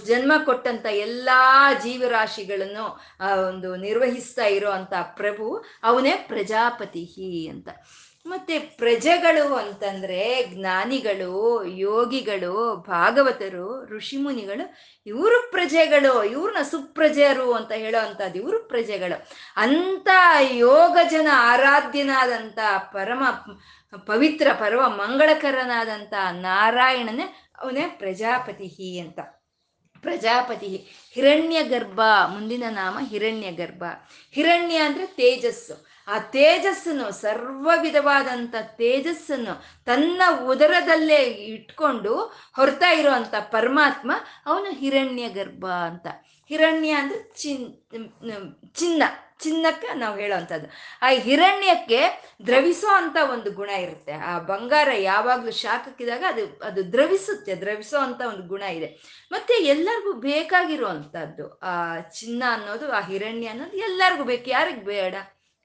ಜನ್ಮ ಕೊಟ್ಟಂತ ಎಲ್ಲಾ ಜೀವರಾಶಿಗಳನ್ನು ಒಂದು ನಿರ್ವಹಿಸ್ತಾ ಇರೋ ಅಂತ ಪ್ರಭು ಅವನೇ ಪ್ರಜಾಪತಿ ಅಂತ. ಮತ್ತೆ ಪ್ರಜೆಗಳು ಅಂತಂದ್ರೆ ಜ್ಞಾನಿಗಳು, ಯೋಗಿಗಳು, ಭಾಗವತರು, ಋಷಿಮುನಿಗಳು, ಇವರು ಪ್ರಜೆಗಳು ಇವ್ರನ್ನ ಸುಪ್ರಜೆಯರು ಅಂತ ಹೇಳೋ ಅಂತದ್ದು ಇವರು ಪ್ರಜೆಗಳು. ಅಂತ ಯೋಗ ಜನ ಆರಾಧ್ಯನಾದಂಥ ಪರಮ, ಪವಿತ್ರ, ಪರಮ ಮಂಗಳಕರನಾದಂಥ ನಾರಾಯಣನೇ ಅವನೇ ಪ್ರಜಾಪತಿ ಅಂತ. ಪ್ರಜಾಪತಿ ಹಿರಣ್ಯ ಗರ್ಭ ಮುಂದಿನ ನಾಮ ಹಿರಣ್ಯ ಗರ್ಭ ಹಿರಣ್ಯ ಅಂದ್ರೆ ತೇಜಸ್ಸು. ಆ ತೇಜಸ್ಸನ್ನು ಸರ್ವ ವಿಧವಾದಂಥ ತೇಜಸ್ಸನ್ನು ತನ್ನ ಉದರದಲ್ಲೇ ಇಟ್ಕೊಂಡು ಹೊರತಾ ಇರುವಂತ ಪರಮಾತ್ಮ ಅವನು ಹಿರಣ್ಯ ಗರ್ಭ ಅಂತ. ಹಿರಣ್ಯ ಅಂದ್ರೆ ಚಿನ್ ಚಿನ್ನ, ಚಿನ್ನಕ್ಕೆ ನಾವು ಹೇಳೋವಂಥದ್ದು. ಆ ಹಿರಣ್ಯಕ್ಕೆ ದ್ರವಿಸೋ ಅಂತ ಒಂದು ಗುಣ ಇರುತ್ತೆ. ಆ ಬಂಗಾರ ಯಾವಾಗಲೂ ಶಾಖಕ್ಕಿದಾಗ ಅದು ಅದು ದ್ರವಿಸುತ್ತೆ, ದ್ರವಿಸೋ ಅಂತ ಒಂದು ಗುಣ ಇದೆ. ಮತ್ತೆ ಎಲ್ಲರಿಗೂ ಬೇಕಾಗಿರುವಂಥದ್ದು ಆ ಚಿನ್ನ ಅನ್ನೋದು, ಆ ಹಿರಣ್ಯ ಅನ್ನೋದು ಎಲ್ಲರಿಗೂ ಬೇಕು. ಯಾರಿಗೆ ಬೇಡ?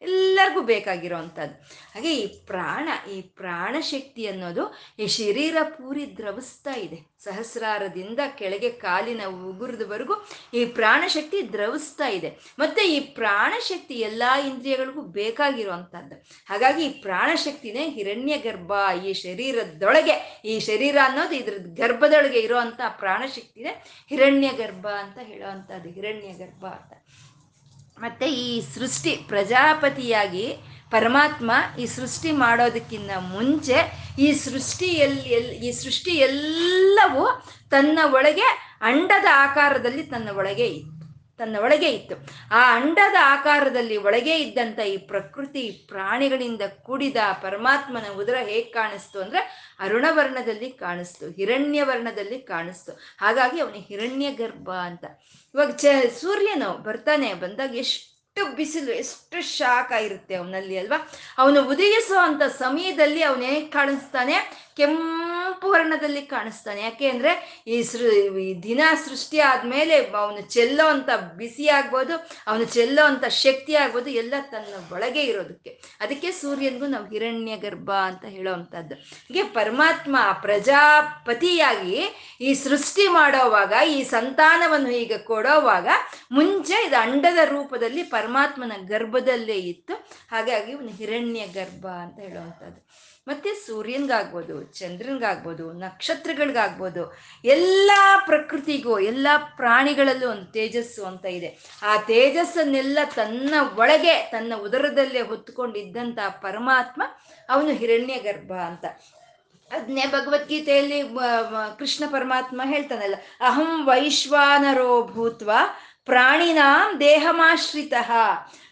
ಎಲ್ಲರಿಗೂ ಬೇಕಾಗಿರೋವಂಥದ್ದು. ಹಾಗೆ ಈ ಪ್ರಾಣ, ಈ ಪ್ರಾಣಶಕ್ತಿ ಅನ್ನೋದು ಈ ಶರೀರ ಪೂರಿ ದ್ರವಿಸ್ತಾ ಇದೆ. ಸಹಸ್ರಾರದಿಂದ ಕೆಳಗೆ ಕಾಲಿನ ಉಗುರದವರೆಗೂ ಈ ಪ್ರಾಣಶಕ್ತಿ ದ್ರವಿಸ್ತಾ ಇದೆ. ಮತ್ತೆ ಈ ಪ್ರಾಣಶಕ್ತಿ ಎಲ್ಲ ಇಂದ್ರಿಯಗಳಿಗೂ ಬೇಕಾಗಿರುವಂಥದ್ದು. ಹಾಗಾಗಿ ಈ ಪ್ರಾಣಶಕ್ತಿನೇ ಹಿರಣ್ಯ ಗರ್ಭ ಈ ಶರೀರದೊಳಗೆ, ಈ ಶರೀರ ಅನ್ನೋದು ಇದ್ರ ಗರ್ಭದೊಳಗೆ ಇರುವಂಥ ಪ್ರಾಣಶಕ್ತಿನೇ ಹಿರಣ್ಯ ಗರ್ಭ ಅಂತ ಹೇಳೋವಂಥದ್ದು. ಹಿರಣ್ಯ ಗರ್ಭ ಅಂತ. ಮತ್ತೆ ಈ ಸೃಷ್ಟಿ ಪ್ರಜಾಪತಿಯಾಗಿ ಪರಮಾತ್ಮ ಈ ಸೃಷ್ಟಿ ಮಾಡೋದಕ್ಕಿಂತ ಮುಂಚೆ ಈ ಸೃಷ್ಟಿಯಲ್ಲಿ ಎಲ್ ಈ ಸೃಷ್ಟಿ ಎಲ್ಲವೂ ತನ್ನ ಒಳಗೆ ಅಂಡದ ಆಕಾರದಲ್ಲಿ ತನ್ನ ಒಳಗೆ ಇತ್ತು. ತನ್ನ ಒಳಗೆ ಇತ್ತು. ಆ ಅಂಡದ ಆಕಾರದಲ್ಲಿ ಒಳಗೆ ಇದ್ದಂಥ ಈ ಪ್ರಕೃತಿ ಪ್ರಾಣಿಗಳಿಂದ ಕೂಡಿದ ಪರಮಾತ್ಮನ ಉದರ ಹೇಗೆ ಕಾಣಿಸ್ತು ಅಂದ್ರೆ ಅರುಣವರ್ಣದಲ್ಲಿ ಕಾಣಿಸ್ತು ಹಿರಣ್ಯ ವರ್ಣದಲ್ಲಿ ಕಾಣಿಸ್ತು. ಹಾಗಾಗಿ ಅವನು ಹಿರಣ್ಯ ಗರ್ಭ ಅಂತ. ಇವಾಗ ಚ, ಸೂರ್ಯನು ಬರ್ತಾನೆ, ಬಂದಾಗ ಎಷ್ಟು ಬಿಸಿಲು, ಎಷ್ಟು ಶಾಖ ಇರುತ್ತೆ ಅವನಲ್ಲಿ ಅಲ್ವಾ? ಅವನು ಉದಯಿಸೋ ಅಂತ ಸಮಯದಲ್ಲಿ ಅವನು ಹೇಗೆ ಕಾಣಿಸ್ತಾನೆ ಕೆಂಪು ವರ್ಣದಲ್ಲಿ ಕಾಣಿಸ್ತಾನೆ. ಯಾಕೆ ಅಂದ್ರೆ ಈ ಸೃ ದಿನ ಸೃಷ್ಟಿ ಆದ್ಮೇಲೆ ಅವನು ಚೆಲ್ಲೋ ಅಂತ ಬಿಸಿ ಆಗ್ಬೋದು, ಅವನು ಚೆಲ್ಲೋ ಅಂತ ಶಕ್ತಿ ಆಗ್ಬೋದು, ಎಲ್ಲ ತನ್ನ ಒಳಗೆ ಇರೋದಕ್ಕೆ. ಅದಕ್ಕೆ ಸೂರ್ಯನಿಗೂ ನಾವು ಹಿರಣ್ಯ ಗರ್ಭ ಅಂತ ಹೇಳೋವಂಥದ್ದು ಹೀಗೆ ಪರಮಾತ್ಮ ಪ್ರಜಾಪತಿಯಾಗಿ ಈ ಸೃಷ್ಟಿ ಮಾಡೋವಾಗ, ಈ ಸಂತಾನವನ್ನು ಈಗ ಕೊಡೋವಾಗ ಮುಂಚೆ ಇದು ಅಂಡದ ರೂಪದಲ್ಲಿ ಪರಮಾತ್ಮನ ಗರ್ಭದಲ್ಲೇ ಇತ್ತು. ಹಾಗಾಗಿ ಇವನು ಹಿರಣ್ಯ ಗರ್ಭ ಅಂತ ಹೇಳುವಂಥದ್ದು ಮತ್ತೆ ಸೂರ್ಯನ್ಗಾಗ್ಬೋದು, ಚಂದ್ರನ್ಗಾಗ್ಬೋದು, ನಕ್ಷತ್ರಗಳಿಗಾಗ್ಬೋದು, ಎಲ್ಲ ಪ್ರಕೃತಿಗೂ, ಎಲ್ಲ ಪ್ರಾಣಿಗಳಲ್ಲೂ ಒಂದು ತೇಜಸ್ಸು ಅಂತ ಇದೆ. ಆ ತೇಜಸ್ಸನ್ನೆಲ್ಲ ತನ್ನ ಒಳಗೆ, ತನ್ನ ಉದರದಲ್ಲೇ ಹೊತ್ತುಕೊಂಡಿದ್ದಂಥ ಪರಮಾತ್ಮ ಅವನು ಹಿರಣ್ಯ ಗರ್ಭ ಅಂತ. ಅದನ್ನೇ ಭಗವದ್ಗೀತೆಯಲ್ಲಿ ಕೃಷ್ಣ ಪರಮಾತ್ಮ ಹೇಳ್ತಾನಲ್ಲ, ಅಹಂ ವೈಶ್ವಾನರೋ ಭೂತ್ವ ಪ್ರಾಣಿನಾಂ ದೇಹಮಾಶ್ರಿತ.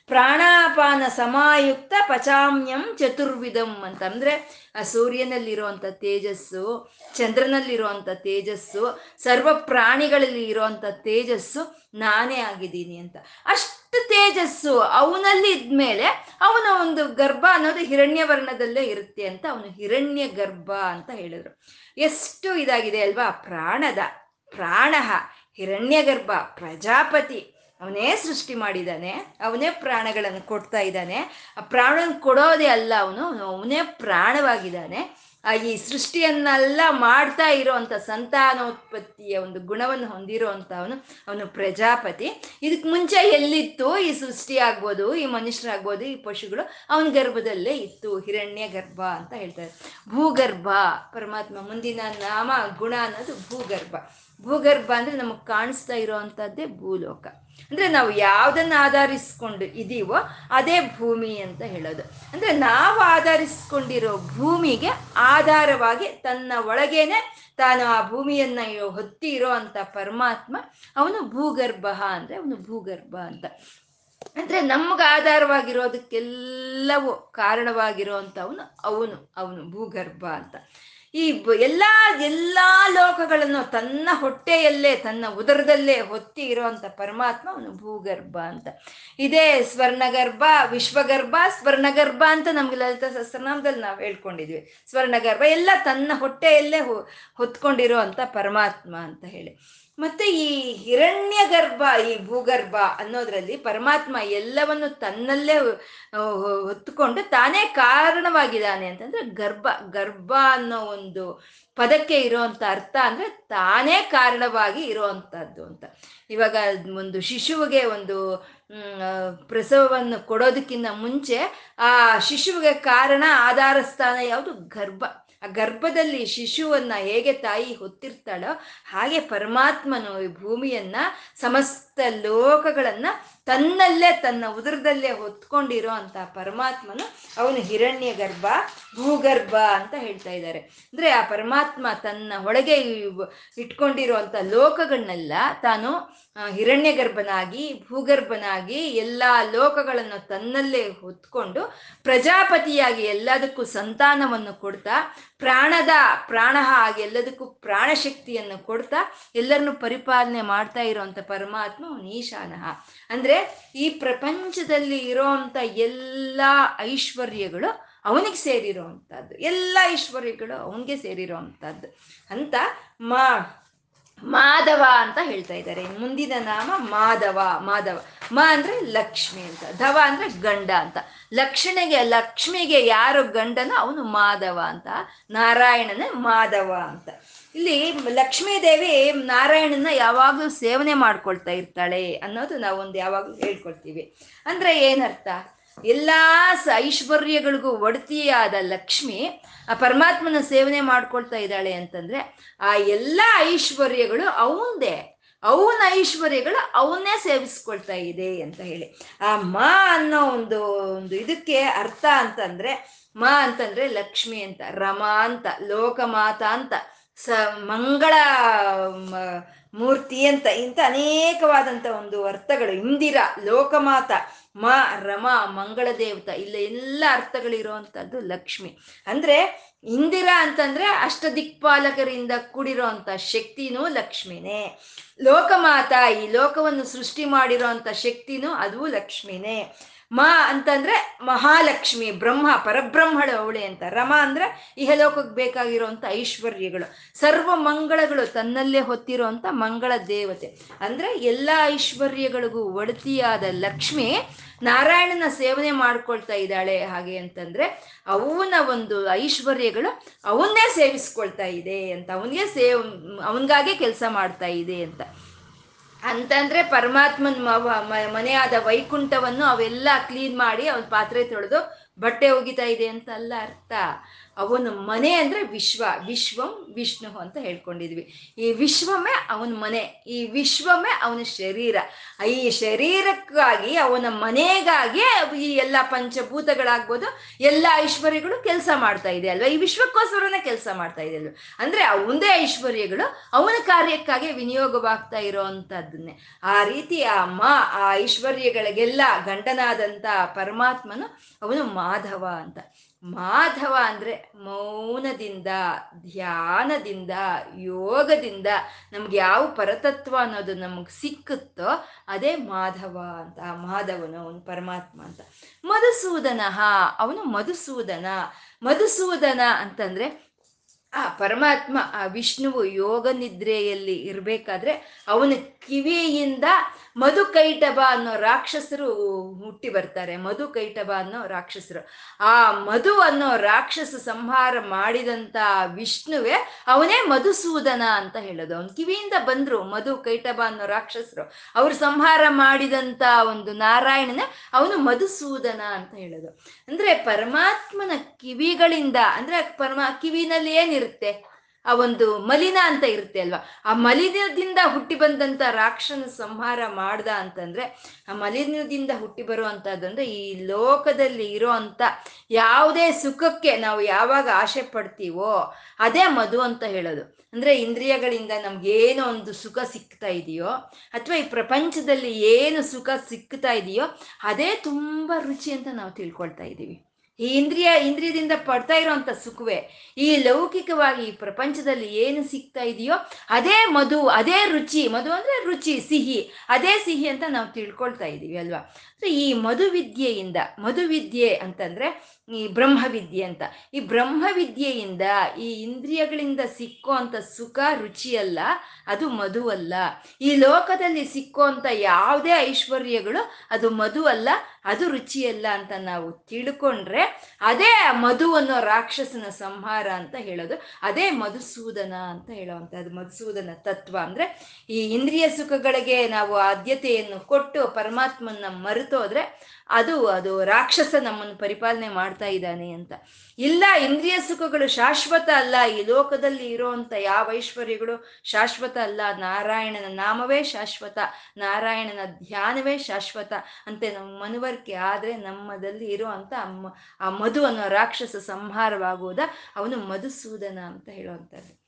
ಪ್ರಾಣಾಪಾನ ಸಮಾಯುಕ್ತ ಪಚಾಮ್ಯಂ ಚತುರ್ವಿಧಂ ಅಂತ. ಅಂದ್ರೆ ಆ ಸೂರ್ಯನಲ್ಲಿರುವಂಥ ತೇಜಸ್ಸು ಚಂದ್ರನಲ್ಲಿರುವಂಥ ತೇಜಸ್ಸು, ಸರ್ವ ಪ್ರಾಣಿಗಳಲ್ಲಿ ಇರುವಂತ ತೇಜಸ್ಸು ನಾನೇ ಆಗಿದ್ದೀನಿ ಅಂತ. ಅಷ್ಟು ತೇಜಸ್ಸು ಅವನಲ್ಲಿ ಇದ್ಮೇಲೆ ಅವನ ಒಂದು ಗರ್ಭ ಅನ್ನೋದು ಹಿರಣ್ಯ ವರ್ಣದಲ್ಲೇ ಇರುತ್ತೆ ಅಂತ ಅವನು ಹಿರಣ್ಯ ಗರ್ಭ ಅಂತ ಹೇಳಿದ್ರು. ಎಷ್ಟು ಇದಾಗಿದೆ ಅಲ್ವಾ? ಪ್ರಾಣದ, ಪ್ರಾಣ ಹಿರಣ್ಯ ಗರ್ಭ ಪ್ರಜಾಪತಿ ಅವನೇ ಸೃಷ್ಟಿ ಮಾಡಿದ್ದಾನೆ, ಅವನೇ ಪ್ರಾಣಗಳನ್ನು ಕೊಡ್ತಾ ಇದ್ದಾನೆ. ಆ ಪ್ರಾಣನ ಕೊಡೋದೇ ಅಲ್ಲ ಅವನು, ಅವನೇ ಪ್ರಾಣವಾಗಿದ್ದಾನೆ. ಆ ಈ ಸೃಷ್ಟಿಯನ್ನೆಲ್ಲ ಮಾಡ್ತಾ ಇರೋವಂಥ ಸಂತಾನೋತ್ಪತ್ತಿಯ ಒಂದು ಗುಣವನ್ನು ಹೊಂದಿರುವಂಥ ಅವನು ಅವನು ಪ್ರಜಾಪತಿ. ಇದಕ್ಕೆ ಮುಂಚೆ ಎಲ್ಲಿತ್ತು ಈ ಸೃಷ್ಟಿ ಆಗ್ಬೋದು, ಈ ಮನುಷ್ಯರಾಗ್ಬೋದು, ಈ ಪಶುಗಳು? ಅವನ ಗರ್ಭದಲ್ಲೇ ಇತ್ತು ಹಿರಣ್ಯ ಗರ್ಭ ಅಂತ ಹೇಳ್ತಾರೆ. ಭೂಗರ್ಭ, ಪರಮಾತ್ಮ ಮುಂದಿನ ನಾಮ, ಗುಣ ಅನ್ನೋದು ಭೂಗರ್ಭ. ಭೂಗರ್ಭ ಅಂದ್ರೆ ನಮಗೆ ಕಾಣಿಸ್ತಾ ಇರೋವಂಥದ್ದೇ ಭೂಲೋಕ. ಅಂದ್ರೆ ನಾವು ಯಾವುದನ್ನ ಆಧರಿಸ್ಕೊಂಡು ಇದೀವೋ ಅದೇ ಭೂಮಿ ಅಂತ ಹೇಳೋದು. ಅಂದ್ರೆ ನಾವು ಆಧರಿಸ್ಕೊಂಡಿರೋ ಭೂಮಿಗೆ ಆಧಾರವಾಗಿ ತನ್ನ ಒಳಗೇನೆ ತಾನು ಆ ಭೂಮಿಯನ್ನ ಹೊತ್ತಿ ಇರೋ ಅಂತ ಪರಮಾತ್ಮ ಅವನು ಭೂಗರ್ಭ ಅಂದ್ರೆ ಅವನು ಭೂಗರ್ಭ ಅಂತ. ಅಂದ್ರೆ ನಮ್ಗೆ ಆಧಾರವಾಗಿರೋದಕ್ಕೆಲ್ಲವೂ ಕಾರಣವಾಗಿರೋ ಅವನು ಅವನು ಅವನು ಭೂಗರ್ಭ ಅಂತ. ಈ ಎಲ್ಲ, ಎಲ್ಲಾ ಲೋಕಗಳನ್ನು ತನ್ನ ಹೊಟ್ಟೆಯಲ್ಲೇ, ತನ್ನ ಉದರದಲ್ಲೇ ಹೊತ್ತಿ ಇರುವಂತ ಪರಮಾತ್ಮ ಅವನು ಭೂಗರ್ಭ ಅಂತ. ಇದೇ ಸ್ವರ್ಣಗರ್ಭ, ವಿಶ್ವಗರ್ಭ, ಸ್ವರ್ಣಗರ್ಭ ಅಂತ ನಮ್ಗೆ ಲಲಿತ ಸಹಸ್ರನಾಮದಲ್ಲಿ ನಾವು ಹೇಳ್ಕೊಂಡಿದ್ವಿ. ಸ್ವರ್ಣಗರ್ಭ ಎಲ್ಲ ತನ್ನ ಹೊಟ್ಟೆಯಲ್ಲೇ ಹೊತ್ಕೊಂಡಿರೋ ಅಂತ ಪರಮಾತ್ಮ ಅಂತ ಹೇಳಿ. ಮತ್ತೆ ಈ ಹಿರಣ್ಯ ಗರ್ಭ ಈ ಭೂಗರ್ಭ ಅನ್ನೋದ್ರಲ್ಲಿ ಪರಮಾತ್ಮ ಎಲ್ಲವನ್ನು ತನ್ನಲ್ಲೇ ಹೊತ್ತುಕೊಂಡು ತಾನೇ ಕಾರಣವಾಗಿದ್ದಾನೆ ಅಂತಂದ್ರೆ ಗರ್ಭ ಗರ್ಭ ಅನ್ನೋ ಒಂದು ಪದಕ್ಕೆ ಇರುವಂತ ಅರ್ಥ ಅಂದ್ರೆ ತಾನೇ ಕಾರಣವಾಗಿ ಇರುವಂತಹದ್ದು ಅಂತ. ಇವಾಗ ಒಂದು ಶಿಶುವಿಗೆ ಒಂದು ಪ್ರಸವವನ್ನು ಕೊಡೋದಕ್ಕಿಂತ ಮುಂಚೆ ಆ ಶಿಶುವಿಗೆ ಕಾರಣ ಆಧಾರ ಸ್ಥಾನ ಯಾವುದು? ಗರ್ಭ. ಆ ಗರ್ಭದಲ್ಲಿ ಶಿಶುವನ್ನ ಹೇಗೆ ತಾಯಿ ಹೊತ್ತಿರ್ತಾಳೋ ಹಾಗೆ ಪರಮಾತ್ಮನು ಈ ಭೂಮಿಯನ್ನ ಸಮಸ್ತ ಲೋಕಗಳನ್ನ ತನ್ನಲ್ಲೇ ತನ್ನ ಉದರದಲ್ಲೇ ಹೊತ್ಕೊಂಡಿರೋ ಅಂತ ಪರಮಾತ್ಮನು ಅವನು ಹಿರಣ್ಯ ಗರ್ಭ, ಭೂಗರ್ಭ ಅಂತ ಹೇಳ್ತಾ ಇದ್ದಾರೆ. ಅಂದ್ರೆ ಆ ಪರಮಾತ್ಮ ತನ್ನ ಒಳಗೆ ಇಟ್ಕೊಂಡಿರುವಂತ ಲೋಕಗಳನ್ನೆಲ್ಲ ತಾನು ಹಿರಣ್ಯ ಗರ್ಭನಾಗಿ ಭೂಗರ್ಭನಾಗಿ ಎಲ್ಲ ಲೋಕಗಳನ್ನು ತನ್ನಲ್ಲೇ ಹೊತ್ಕೊಂಡು ಪ್ರಜಾಪತಿಯಾಗಿ ಎಲ್ಲದಕ್ಕೂ ಸಂತಾನವನ್ನು ಕೊಡ್ತಾ, ಪ್ರಾಣದ ಪ್ರಾಣ ಆಗಿ ಎಲ್ಲದಕ್ಕೂ ಪ್ರಾಣಶಕ್ತಿಯನ್ನು ಕೊಡ್ತಾ, ಎಲ್ಲರನ್ನು ಪರಿಪಾಲನೆ ಮಾಡ್ತಾ ಇರುವಂತ ಪರಮಾತ್ಮ ಈಶಾನಹ ಅಂದ್ರೆ ಈ ಪ್ರಪಂಚದಲ್ಲಿ ಇರೋಂಥ ಎಲ್ಲ ಐಶ್ವರ್ಯಗಳು ಅವನಿಗೆ ಸೇರಿರೋ ಎಲ್ಲ ಐಶ್ವರ್ಯಗಳು ಅವನಿಗೆ ಸೇರಿರೋ ಅಂತ ಮಾ ಮಾಧವ ಅಂತ ಹೇಳ್ತಾ ಇದ್ದಾರೆ. ಮುಂದಿನ ನಾಮ ಮಾಧವ ಮಾಧವ. ಮ ಅಂದ್ರೆ ಲಕ್ಷ್ಮಿ ಅಂತ, ಧವ ಅಂದ್ರೆ ಗಂಡ ಅಂತ. ಲಕ್ಷ್ಮಿಗೆ ಲಕ್ಷ್ಮಿಗೆ ಯಾರು ಗಂಡನೋ ಅವನು ಮಾಧವ ಅಂತ. ನಾರಾಯಣನ ಮಾಧವ ಅಂತ. ಇಲ್ಲಿ ಲಕ್ಷ್ಮೀ ದೇವಿ ನಾರಾಯಣನ ಯಾವಾಗಲೂ ಸೇವನೆ ಮಾಡ್ಕೊಳ್ತಾ ಇರ್ತಾಳೆ ಅನ್ನೋದು ನಾವು ಒಂದು ಯಾವಾಗಲೂ ಹೇಳ್ಕೊಳ್ತೀವಿ. ಅಂದ್ರೆ ಏನರ್ಥ? ಎಲ್ಲಾ ಐಶ್ವರ್ಯಗಳಿಗೂ ಒಡತಿಯಾದ ಲಕ್ಷ್ಮಿ ಆ ಪರಮಾತ್ಮನ ಸೇವನೆ ಮಾಡ್ಕೊಳ್ತಾ ಇದ್ದಾಳೆ ಅಂತಂದ್ರೆ ಆ ಎಲ್ಲ ಐಶ್ವರ್ಯಗಳು ಅವಂದೇ. ಅವನ ಐಶ್ವರ್ಯಗಳು ಅವನ್ನೇ ಸೇವಿಸ್ಕೊಳ್ತಾ ಇದೆ ಅಂತ ಹೇಳಿ. ಆ ಮಾ ಅನ್ನೋ ಒಂದು ಒಂದು ಇದಕ್ಕೆ ಅರ್ಥ ಅಂತಂದ್ರೆ, ಮಾ ಅಂತಂದ್ರೆ ಲಕ್ಷ್ಮಿ ಅಂತ, ರಮಾ ಅಂತ, ಲೋಕಮಾತ ಅಂತ, ಸ ಮಂಗಳ ಮೂರ್ತಿ ಅಂತ ಇಂಥ ಅನೇಕವಾದಂಥ ಒಂದು ಅರ್ಥಗಳು. ಇಂದಿರ, ಲೋಕಮಾತ, ಮ, ರಮ ಮಂಗಳ ದೇವತ ಇಲ್ಲ ಎಲ್ಲ ಅರ್ಥಗಳಿರುವಂಥದ್ದು ಲಕ್ಷ್ಮಿ. ಅಂದ್ರೆ ಇಂದಿರಾ ಅಂತಂದ್ರೆ ಅಷ್ಟ ದಿಕ್ಪಾಲಕರಿಂದ ಕೂಡಿರೋ ಅಂತ ಶಕ್ತಿನೂ ಲಕ್ಷ್ಮಿನೇ. ಲೋಕಮಾತ ಈ ಲೋಕವನ್ನು ಸೃಷ್ಟಿ ಮಾಡಿರೋ ಅಂತ ಶಕ್ತಿನೂ ಅದು ಲಕ್ಷ್ಮಿನೇ. ಮ ಅಂತಂದ್ರೆ ಮಹಾಲಕ್ಷ್ಮಿ, ಬ್ರಹ್ಮ, ಪರಬ್ರಹ್ಮಳ ಅವಳೆ ಅಂತ. ರಮ ಅಂದ್ರೆ ಇಹಲೋಕಕ್ಕೆ ಬೇಕಾಗಿರುವಂತ ಐಶ್ವರ್ಯಗಳು. ಸರ್ವ ಮಂಗಳಗಳು ತನ್ನಲ್ಲೇ ಹೊತ್ತಿರುವಂತ ಮಂಗಳ ದೇವತೆ. ಅಂದ್ರೆ ಎಲ್ಲ ಐಶ್ವರ್ಯಗಳಿಗೂ ಒಡತಿಯಾದ ಲಕ್ಷ್ಮಿ ನಾರಾಯಣನ ಸೇವನೆ ಮಾಡ್ಕೊಳ್ತಾ ಇದ್ದಾಳೆ. ಹಾಗೆ ಅಂತಂದ್ರೆ ಅವನ ಒಂದು ಐಶ್ವರ್ಯಗಳು ಅವನ್ನೇ ಸೇವಿಸ್ಕೊಳ್ತಾ ಇದೆ ಅಂತ. ಅವನಿಗೆ ಸೇವ್, ಅವನಿಗಾಗೆ ಕೆಲಸ ಮಾಡ್ತಾ ಇದೆ ಅಂತ. ಅಂತಂದ್ರೆ ಪರಮಾತ್ಮನ್ ಮನೆಯಾದ ವೈಕುಂಠವನ್ನು ಅವೆಲ್ಲ ಕ್ಲೀನ್ ಮಾಡಿ ಅವನ ಪಾತ್ರೆ ತೊಳೆದು ಬಟ್ಟೆ ಒಗಿತಾ ಇದೆ ಅಂತ ಅಲ್ಲ ಅರ್ಥ. ಅವನ ಮನೆ ಅಂದ್ರೆ ವಿಶ್ವ, ವಿಶ್ವಂ ವಿಷ್ಣು ಅಂತ ಹೇಳ್ಕೊಂಡಿದ್ವಿ. ಈ ವಿಶ್ವಮೇ ಅವನ ಮನೆ, ಈ ವಿಶ್ವಮೇ ಅವನ ಶರೀರ. ಈ ಶರೀರಕ್ಕಾಗಿ, ಅವನ ಮನೆಗಾಗಿ ಈ ಎಲ್ಲ ಪಂಚಭೂತಗಳಾಗ್ಬೋದು, ಎಲ್ಲ ಐಶ್ವರ್ಯಗಳು ಕೆಲಸ ಮಾಡ್ತಾ ಇದೆ ಅಲ್ವಾ? ಈ ವಿಶ್ವಕ್ಕೋಸ್ಕರನೇ ಕೆಲಸ ಮಾಡ್ತಾ ಇದೆ ಅಲ್ವಾ? ಅಂದ್ರೆ ಅವಂದೇ ಐಶ್ವರ್ಯಗಳು ಅವನ ಕಾರ್ಯಕ್ಕಾಗಿ ವಿನಿಯೋಗವಾಗ್ತಾ ಇರೋ ಅಂಥದ್ದನ್ನೇ ಆ ರೀತಿ ಆ ಮಾ, ಆ ಐಶ್ವರ್ಯಗಳಿಗೆಲ್ಲ ಗಂಡನಾದಂಥ ಪರಮಾತ್ಮನು ಅವನು ಮಾಧವ ಅಂತ. ಮಾಧವ ಅಂದ್ರೆ ಮೌನದಿಂದ, ಧ್ಯಾನದಿಂದ, ಯೋಗದಿಂದ ನಮ್ಗೆ ಯಾವ ಪರತತ್ವ ಅನ್ನೋದು ನಮಗೆ ಸಿಕ್ಕುತ್ತೋ ಅದೇ ಮಾಧವ ಅಂತ, ಮಾಧವನು ಅವನು ಪರಮಾತ್ಮ ಅಂತ. ಮಧುಸೂದನ ಅವನು ಮಧುಸೂದನ. ಮಧುಸೂದನ ಅಂತಂದ್ರೆ, ಆ ಪರಮಾತ್ಮ, ಆ ವಿಷ್ಣುವು ಯೋಗ ನಿದ್ರೆಯಲ್ಲಿ ಇರಬೇಕಾದ್ರೆ ಅವನ ಕಿವಿಯಿಂದ ಮಧು ಕೈಟಭ ಅನ್ನೋ ರಾಕ್ಷಸರು ಹುಟ್ಟಿ ಬರ್ತಾರೆ. ಮಧು ಕೈಟಭ ಅನ್ನೋ ರಾಕ್ಷಸರು. ಆ ಮಧು ಅನ್ನೋ ರಾಕ್ಷಸ ಸಂಹಾರ ಮಾಡಿದಂತ ವಿಷ್ಣುವೆ ಅವನೇ ಮಧುಸೂದನ ಅಂತ ಹೇಳೋದು. ಅವನ್ ಕಿವಿಯಿಂದ ಬಂದ್ರು ಮಧು ಕೈಟಭ ಅನ್ನೋ ರಾಕ್ಷಸರು. ಅವ್ರು ಸಂಹಾರ ಮಾಡಿದಂತ ಒಂದು ನಾರಾಯಣನ ಅವನು ಮಧುಸೂದನ ಅಂತ ಹೇಳೋದು. ಅಂದ್ರೆ ಪರಮಾತ್ಮನ ಕಿವಿಗಳಿಂದ, ಅಂದ್ರೆ ಪರಮಾ, ಕಿವಿನಲ್ಲಿ ಏನಿರುತ್ತೆ? ಆ ಒಂದು ಮಲಿನ ಅಂತ ಇರುತ್ತೆ ಅಲ್ವಾ? ಆ ಮಲಿನದಿಂದ ಹುಟ್ಟಿ ಬಂದಂತ ರಾಕ್ಷನ ಸಂಹಾರ ಮಾಡ್ದ ಅಂತಂದ್ರೆ, ಆ ಮಲಿನದಿಂದ ಹುಟ್ಟಿ ಬರುವಂತಹದ್ದಂದ್ರೆ ಈ ಲೋಕದಲ್ಲಿ ಇರೋ ಅಂತ ಯಾವುದೇ ಸುಖಕ್ಕೆ ನಾವು ಯಾವಾಗ ಆಸೆ ಪಡ್ತೀವೋ ಅದೇ ಮಧು ಅಂತ ಹೇಳೋದು. ಅಂದ್ರೆ ಇಂದ್ರಿಯಗಳಿಂದ ನಮ್ಗೇನೋ ಒಂದು ಸುಖ ಸಿಗ್ತಾ ಇದೆಯೋ, ಅಥವಾ ಈ ಪ್ರಪಂಚದಲ್ಲಿ ಏನು ಸುಖ ಸಿಗ್ತಾ ಇದೆಯೋ, ಅದೇ ತುಂಬಾ ರುಚಿ ಅಂತ ನಾವು ತಿಳ್ಕೊಳ್ತಾ ಇದ್ದೀವಿ ಈ ಇಂದ್ರಿಯ ಇಂದ್ರಿಯದಿಂದ ಪಡ್ತಾ ಇರೋಂಥ ಸುಖವೇ, ಈ ಲೌಕಿಕವಾಗಿ ಈ ಪ್ರಪಂಚದಲ್ಲಿ ಏನು ಸಿಗ್ತಾ ಇದೆಯೋ ಅದೇ ಮಧು, ಅದೇ ರುಚಿ, ಮಧು ಅಂದ್ರೆ ರುಚಿ, ಸಿಹಿ, ಅದೇ ಸಿಹಿ ಅಂತ ನಾವು ತಿಳ್ಕೊಳ್ತಾ ಇದ್ದೀವಿ ಅಲ್ವಾ? ಈ ಮಧುವಿದ್ಯೆಯಿಂದ, ಮಧುವಿದ್ಯೆ ಅಂತಂದ್ರೆ ಈ ಬ್ರಹ್ಮವಿದ್ಯೆ ಅಂತ. ಈ ಬ್ರಹ್ಮವಿದ್ಯೆಯಿಂದ ಈ ಇಂದ್ರಿಯಗಳಿಂದ ಸಿಕ್ಕೋ ಅಂತ ಸುಖ, ರುಚಿಯಲ್ಲ, ಅದು ಮಧು ಅಲ್ಲ ಈ ಲೋಕದಲ್ಲಿ ಸಿಕ್ಕೋ ಅಂತ ಯಾವುದೇ ಐಶ್ವರ್ಯಗಳು ಅದು ಮಧು ಅಲ್ಲ ಅದು ರುಚಿಯಲ್ಲ ಅಂತ ನಾವು ತಿಳ್ಕೊಂಡ್ರೆ ಅದೇ ಮಧು ಅನ್ನೋ ರಾಕ್ಷಸನ ಸಂಹಾರ ಅಂತ ಹೇಳೋದು. ಅದೇ ಮಧುಸೂದನ ಅಂತ ಹೇಳೋವಂಥದ್ದು ಮಧುಸೂದನ ತತ್ವ ಅಂದ್ರೆ ಈ ಇಂದ್ರಿಯ ಸುಖಗಳಿಗೆ ನಾವು ಆದ್ಯತೆಯನ್ನು ಕೊಟ್ಟು ಪರಮಾತ್ಮನ ಮರೆತೋದ್ರೆ ಅದು ಅದು ರಾಕ್ಷಸ ನಮ್ಮನ್ನು ಪರಿಪಾಲನೆ ಮಾಡ್ತಾ ಇದ್ದಾನೆ ಅಂತ. ಇಲ್ಲ, ಇಂದ್ರಿಯ ಸುಖಗಳು ಶಾಶ್ವತ ಅಲ್ಲ, ಈ ಲೋಕದಲ್ಲಿ ಇರುವಂತ ಯಾವ ಐಶ್ವರ್ಯಗಳು ಶಾಶ್ವತ ಅಲ್ಲ, ನಾರಾಯಣನ ನಾಮವೇ ಶಾಶ್ವತ, ನಾರಾಯಣನ ಧ್ಯಾನವೇ ಶಾಶ್ವತ ಅಂತೆ ನಮ್ಮ ಮನವರಿಕೆ ಆದ್ರೆ ನಮ್ಮದಲ್ಲಿ ಇರುವಂತ ಆ ಮಧು ಅನ್ನೋ ರಾಕ್ಷಸ ಸಂಹಾರವಾಗುವುದ, ಅವನು ಮಧುಸೂದನ ಅಂತ ಹೇಳುವಂಥದ್ದು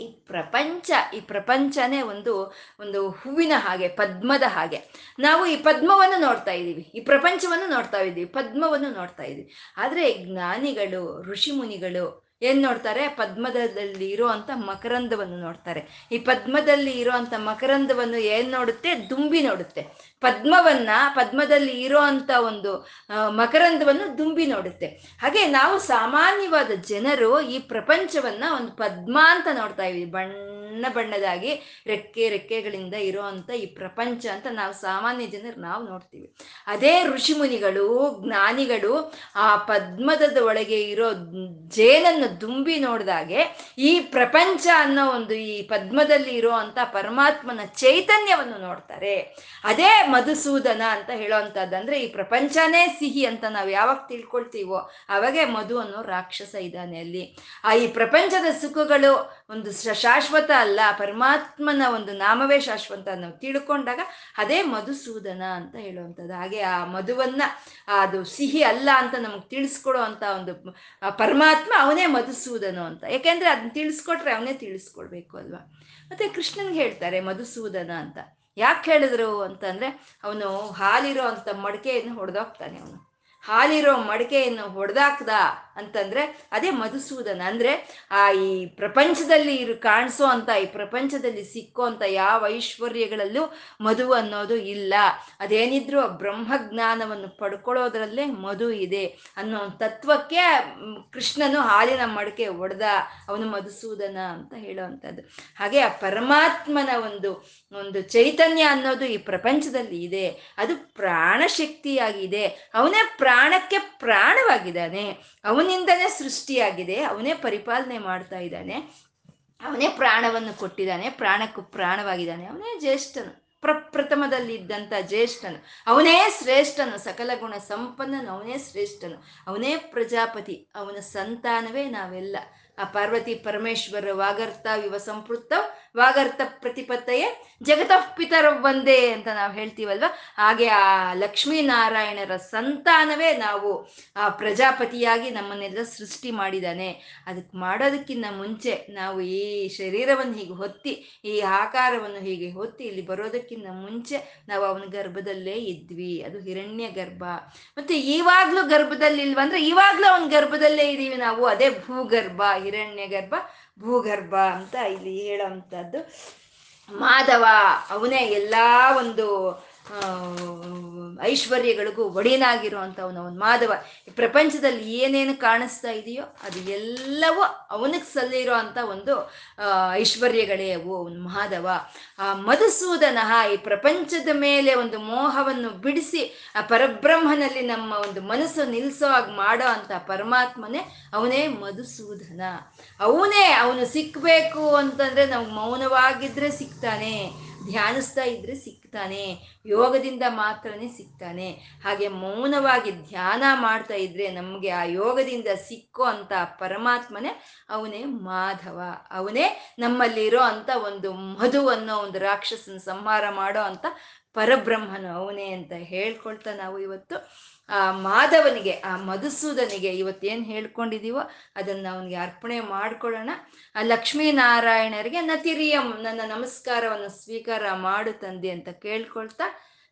ಈ ಪ್ರಪಂಚ, ಈ ಪ್ರಪಂಚನೇ ಒಂದು ಒಂದು ಹೂವಿನ ಹಾಗೆ, ಪದ್ಮದ ಹಾಗೆ. ನಾವು ಈ ಪದ್ಮವನ್ನು ನೋಡ್ತಾ ಇದ್ದೀವಿ. ಈ ಪ್ರಪಂಚವನ್ನು ನೋಡ್ತಾ ಇದ್ದೀವಿ. ಪದ್ಮವನ್ನು ನೋಡ್ತಾ ಇದ್ದೀವಿ. ಆದರೆ ಜ್ಞಾನಿಗಳು, ಋಷಿ ಮುನಿಗಳು ಏನ್ ನೋಡ್ತಾರೆ? ಪದ್ಮದಲ್ಲಿ ಇರುವಂತ ಮಕರಂದವನ್ನು ನೋಡ್ತಾರೆ. ಈ ಪದ್ಮದಲ್ಲಿ ಇರುವಂತ ಮಕರಂದವನ್ನು ಏನ್ ನೋಡುತ್ತೆ? ದುಂಬಿ ನೋಡುತ್ತೆ. ಪದ್ಮವನ್ನ, ಪದ್ಮದಲ್ಲಿ ಇರೋ ಒಂದು ಮಕರಂದವನ್ನು ದುಂಬಿ ನೋಡುತ್ತೆ. ಹಾಗೆ ನಾವು ಸಾಮಾನ್ಯವಾದ ಜನರು ಈ ಪ್ರಪಂಚವನ್ನ ಒಂದು ಪದ್ಮ ಅಂತ ನೋಡ್ತಾ ಇದೀವಿ ಬಣ್ಣ ಬಣ್ಣದಾಗಿ ರೆಕ್ಕೆ ರೆಕ್ಕೆಗಳಿಂದ ಇರೋ ಈ ಪ್ರಪಂಚ ಅಂತ ನಾವು ಸಾಮಾನ್ಯ ಜನರು ನಾವು ನೋಡ್ತೀವಿ. ಅದೇ ಋಷಿಮುನಿಗಳು, ಜ್ಞಾನಿಗಳು ಆ ಪದ್ಮದ ಒಳಗೆ ಇರೋ ಜೇನನ್ನು ದುಂಬಿ ನೋಡಿದಾಗೆ ಈ ಪ್ರಪಂಚ ಅನ್ನೋ ಒಂದು ಈ ಪದ್ಮದಲ್ಲಿ ಇರೋ ಅಂತ ಪರಮಾತ್ಮನ ಚೈತನ್ಯವನ್ನು ನೋಡ್ತಾರೆ. ಅದೇ ಮಧುಸೂದನ ಅಂತ ಹೇಳೋವಂಥದ್ದು ಅಂದ್ರೆ ಈ ಪ್ರಪಂಚನೇ ಸಿಹಿ ಅಂತ ನಾವು ಯಾವಾಗ ತಿಳ್ಕೊಳ್ತೀವೋ, ಅವಾಗೆ ಮಧು ಅನ್ನೋ ರಾಕ್ಷಸ ಇದ್ದಾನೆ ಅಲ್ಲಿ. ಆ ಈ ಪ್ರಪಂಚದ ಸುಖಗಳು ಒಂದು ಶಾಶ್ವತ ಅಲ್ಲ, ಪರಮಾತ್ಮನ ಒಂದು ನಾಮವೇ ಶಾಶ್ವತ ನಾವು ತಿಳ್ಕೊಂಡಾಗ ಅದೇ ಮಧುಸೂದನ ಅಂತ ಹೇಳುವಂಥದ್ದು ಹಾಗೆ ಆ ಮಧುವನ್ನ, ಅದು ಸಿಹಿ ಅಲ್ಲ ಅಂತ ನಮಗೆ ತಿಳಿಸ್ಕೊಡೋ ಅಂತ ಒಂದು ಪರಮಾತ್ಮ ಅವನೇ ಮಧುಸೂದನು ಅಂತ. ಯಾಕೆಂದ್ರೆ ಅದನ್ನ ತಿಳಿಸ್ಕೊಟ್ರೆ ಅವನೇ ತಿಳಿಸ್ಕೊಡ್ಬೇಕು ಅಲ್ವಾ? ಮತ್ತೆ ಕೃಷ್ಣನ್ಗೆ ಹೇಳ್ತಾರೆ ಮಧುಸೂದನ ಅಂತ. ಯಾಕೆ ಹೇಳಿದ್ರು ಅಂತಂದ್ರೆ ಅವನು ಹಾಲಿರೋ ಅಂತ ಮಡಿಕೆಯನ್ನು ಹೊಡೆದೋಗ್ತಾನೆ ಅವನು. ಹಾಲಿರೋ ಮಡಕೆಯನ್ನು ಹೊಡೆದಾಕ್ದ ಅಂತಂದ್ರೆ ಅದೇ ಮಧುಸೂದನ. ಅಂದ್ರೆ ಆ ಈ ಪ್ರಪಂಚದಲ್ಲಿ ಇರು ಕಾಣಿಸೋ ಅಂತ, ಈ ಪ್ರಪಂಚದಲ್ಲಿ ಸಿಕ್ಕೋ ಅಂತ ಯಾವ ಐಶ್ವರ್ಯಗಳಲ್ಲೂ ಮಧು ಅನ್ನೋದು ಇಲ್ಲ. ಅದೇನಿದ್ರು ಬ್ರಹ್ಮಜ್ಞಾನವನ್ನು ಪಡ್ಕೊಳ್ಳೋದ್ರಲ್ಲೇ ಮಧು ಇದೆ ಅನ್ನೋ ತತ್ವಕ್ಕೆ ಕೃಷ್ಣನು ಹಾಲಿನ ಮಡಕೆ ಒಡೆದ ಅವನು ಮಧುಸೂದನ ಅಂತ ಹೇಳುವಂಥದ್ದು. ಹಾಗೆ ಆ ಪರಮಾತ್ಮನ ಒಂದು ಒಂದು ಚೈತನ್ಯ ಅನ್ನೋದು ಈ ಪ್ರಪಂಚದಲ್ಲಿ ಇದೆ. ಅದು ಪ್ರಾಣಶಕ್ತಿಯಾಗಿದೆ. ಅವನೇ ಪ್ರಾಣಕ್ಕೆ ಪ್ರಾಣವಾಗಿದ್ದಾನೆ. ಅವನಿಂದನೇ ಸೃಷ್ಟಿಯಾಗಿದೆ, ಅವನೇ ಪರಿಪಾಲನೆ ಮಾಡ್ತಾ ಇದ್ದಾನೆ, ಅವನೇ ಪ್ರಾಣವನ್ನು ಕೊಟ್ಟಿದ್ದಾನೆ, ಪ್ರಾಣಕ್ಕೂ ಪ್ರಾಣವಾಗಿದ್ದಾನೆ, ಅವನೇ ಜ್ಯೇಷ್ಠನು ಪ್ರಪ್ರಥಮದಲ್ಲಿದ್ದಂಥ ಜ್ಯೇಷ್ಠನು, ಅವನೇ ಶ್ರೇಷ್ಠನು, ಸಕಲ ಗುಣ ಸಂಪನ್ನನು, ಅವನೇ ಶ್ರೇಷ್ಠನು, ಅವನೇ ಪ್ರಜಾಪತಿ, ಅವನ ಸಂತಾನವೇ ನಾವೆಲ್ಲ, ಆ ಪಾರ್ವತಿ ಪರಮೇಶ್ವರ ವಾಗರ್ತ ವಿವ ಸಂಪೃತ್ತ ವಾಗರ್ತ ಪ್ರತಿಪತ್ತೆಯೇ ಜಗತಃ ಪಿತರ ಒಂದೇ ಅಂತ ನಾವು ಹೇಳ್ತೀವಲ್ವ? ಹಾಗೆ ಆ ಲಕ್ಷ್ಮೀನಾರಾಯಣರ ಸಂತಾನವೇ ನಾವು ಆ ಪ್ರಜಾಪತಿಯಾಗಿ ನಮ್ಮನ್ನೆಲ್ಲ ಸೃಷ್ಟಿ ಮಾಡಿದ್ದಾನೆ ಅದಕ್ಕೆ ಮಾಡೋದಕ್ಕಿಂತ ಮುಂಚೆ ನಾವು ಈ ಶರೀರವನ್ನು ಹೀಗೆ ಹೊತ್ತಿ, ಈ ಆಕಾರವನ್ನು ಹೀಗೆ ಹೊತ್ತಿ ಇಲ್ಲಿ ಬರೋದಕ್ಕಿಂತ ಮುಂಚೆ ನಾವು ಅವನ ಗರ್ಭದಲ್ಲೇ ಇದ್ವಿ. ಅದು ಹಿರಣ್ಯ ಗರ್ಭ. ಮತ್ತೆ ಇವಾಗ್ಲೂ ಗರ್ಭದಲ್ಲಿ ಇಲ್ವಂದ್ರೆ ಇವಾಗ್ಲೂ ಅವನ ಗರ್ಭದಲ್ಲೇ ಇದೀವಿ ನಾವು. ಅದೇ ಭೂಗರ್ಭ, ಹಿರಣ್ಯ ಗರ್ಭ ಭೂಗರ್ಭ ಅಂತ ಇಲ್ಲಿ ಹೇಳೋವಂಥದ್ದು. ಮಾಧವ ಅವನೇ ಎಲ್ಲ ಒಂದು ಐಶ್ವರ್ಯಗಳಿಗೂ ಒಡೆಯನಾಗಿರುವಂಥವನು ಒಂದು ಮಾಧವ, ಈ ಪ್ರಪಂಚದಲ್ಲಿ ಏನೇನು ಕಾಣಿಸ್ತಾ ಇದೆಯೋ ಅದು ಎಲ್ಲವೂ ಅವನಿಗೆ ಸಲ್ಲಿರೋ ಅಂತ ಒಂದು ಐಶ್ವರ್ಯಗಳೇ ಅವು ಅವನು. ಮಾಧವ, ಆ, ಮಧುಸೂದನ ಈ ಪ್ರಪಂಚದ ಮೇಲೆ ಒಂದು ಮೋಹವನ್ನು ಬಿಡಿಸಿ, ಆ, ಪರಬ್ರಹ್ಮನಲ್ಲಿ ನಮ್ಮ ಒಂದು ಮನಸ್ಸು ನಿಲ್ಲಿಸೋ ಹಾಗೆ ಮಾಡೋ ಅಂತ ಪರಮಾತ್ಮನೇ ಅವನೇ ಮಧುಸೂದನ. ಅವನೇ ಅವನು ಸಿಕ್ಕಬೇಕು ಅಂತಂದ್ರೆ ನಾವು ಮೌನವಾಗಿದ್ರೆ ಸಿಗ್ತಾನೆ ಧ್ಯಾನಿಸ್ತಾ ಇದ್ರೆ ಸಿಗ್ತಾನೆ, ಯೋಗದಿಂದ ಮಾತ್ರನೇ ಸಿಗ್ತಾನೆ. ಹಾಗೆ ಮೌನವಾಗಿ ಧ್ಯಾನ ಮಾಡ್ತಾ ಇದ್ರೆ ನಮಗೆ ಆ ಯೋಗದಿಂದ ಸಿಕ್ಕೋ ಅಂತ ಪರಮಾತ್ಮನೇ ಅವನೇ ಮಾಧವ. ಅವನೇ ನಮ್ಮಲ್ಲಿರೋ ಅಂತ ಒಂದು ಮಧು ಅನ್ನೋ ಒಂದು ರಾಕ್ಷಸನ ಸಂಹಾರ ಮಾಡೋ ಅಂತ ಪರಬ್ರಹ್ಮನು ಅವನೇ ಅಂತ ಹೇಳ್ಕೊಳ್ತಾ ನಾವು ಇವತ್ತು. ಆ ಮಾಧವನಿಗೆ, ಆ ಮಧುಸೂದನಿಗೆ ಇವತ್ತೇನು ಹೇಳ್ಕೊಂಡಿದೀವೋ ಅದನ್ನು ಅವನಿಗೆ ಅರ್ಪಣೆ ಮಾಡ್ಕೊಳ್ಳೋಣ. ಆ ಲಕ್ಷ್ಮೀನಾರಾಯಣರಿಗೆ ನತಿರಿಯಂ ನನ್ನ ನಮಸ್ಕಾರವನ್ನು ಸ್ವೀಕಾರ ಮಾಡು ತಂದೆ ಅಂತ ಕೇಳ್ಕೊಳ್ತಾ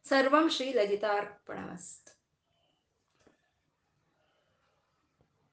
ಸರ್ವಂ ಶ್ರೀ ಲಲಿತಾರ್ಪಣಮಸ್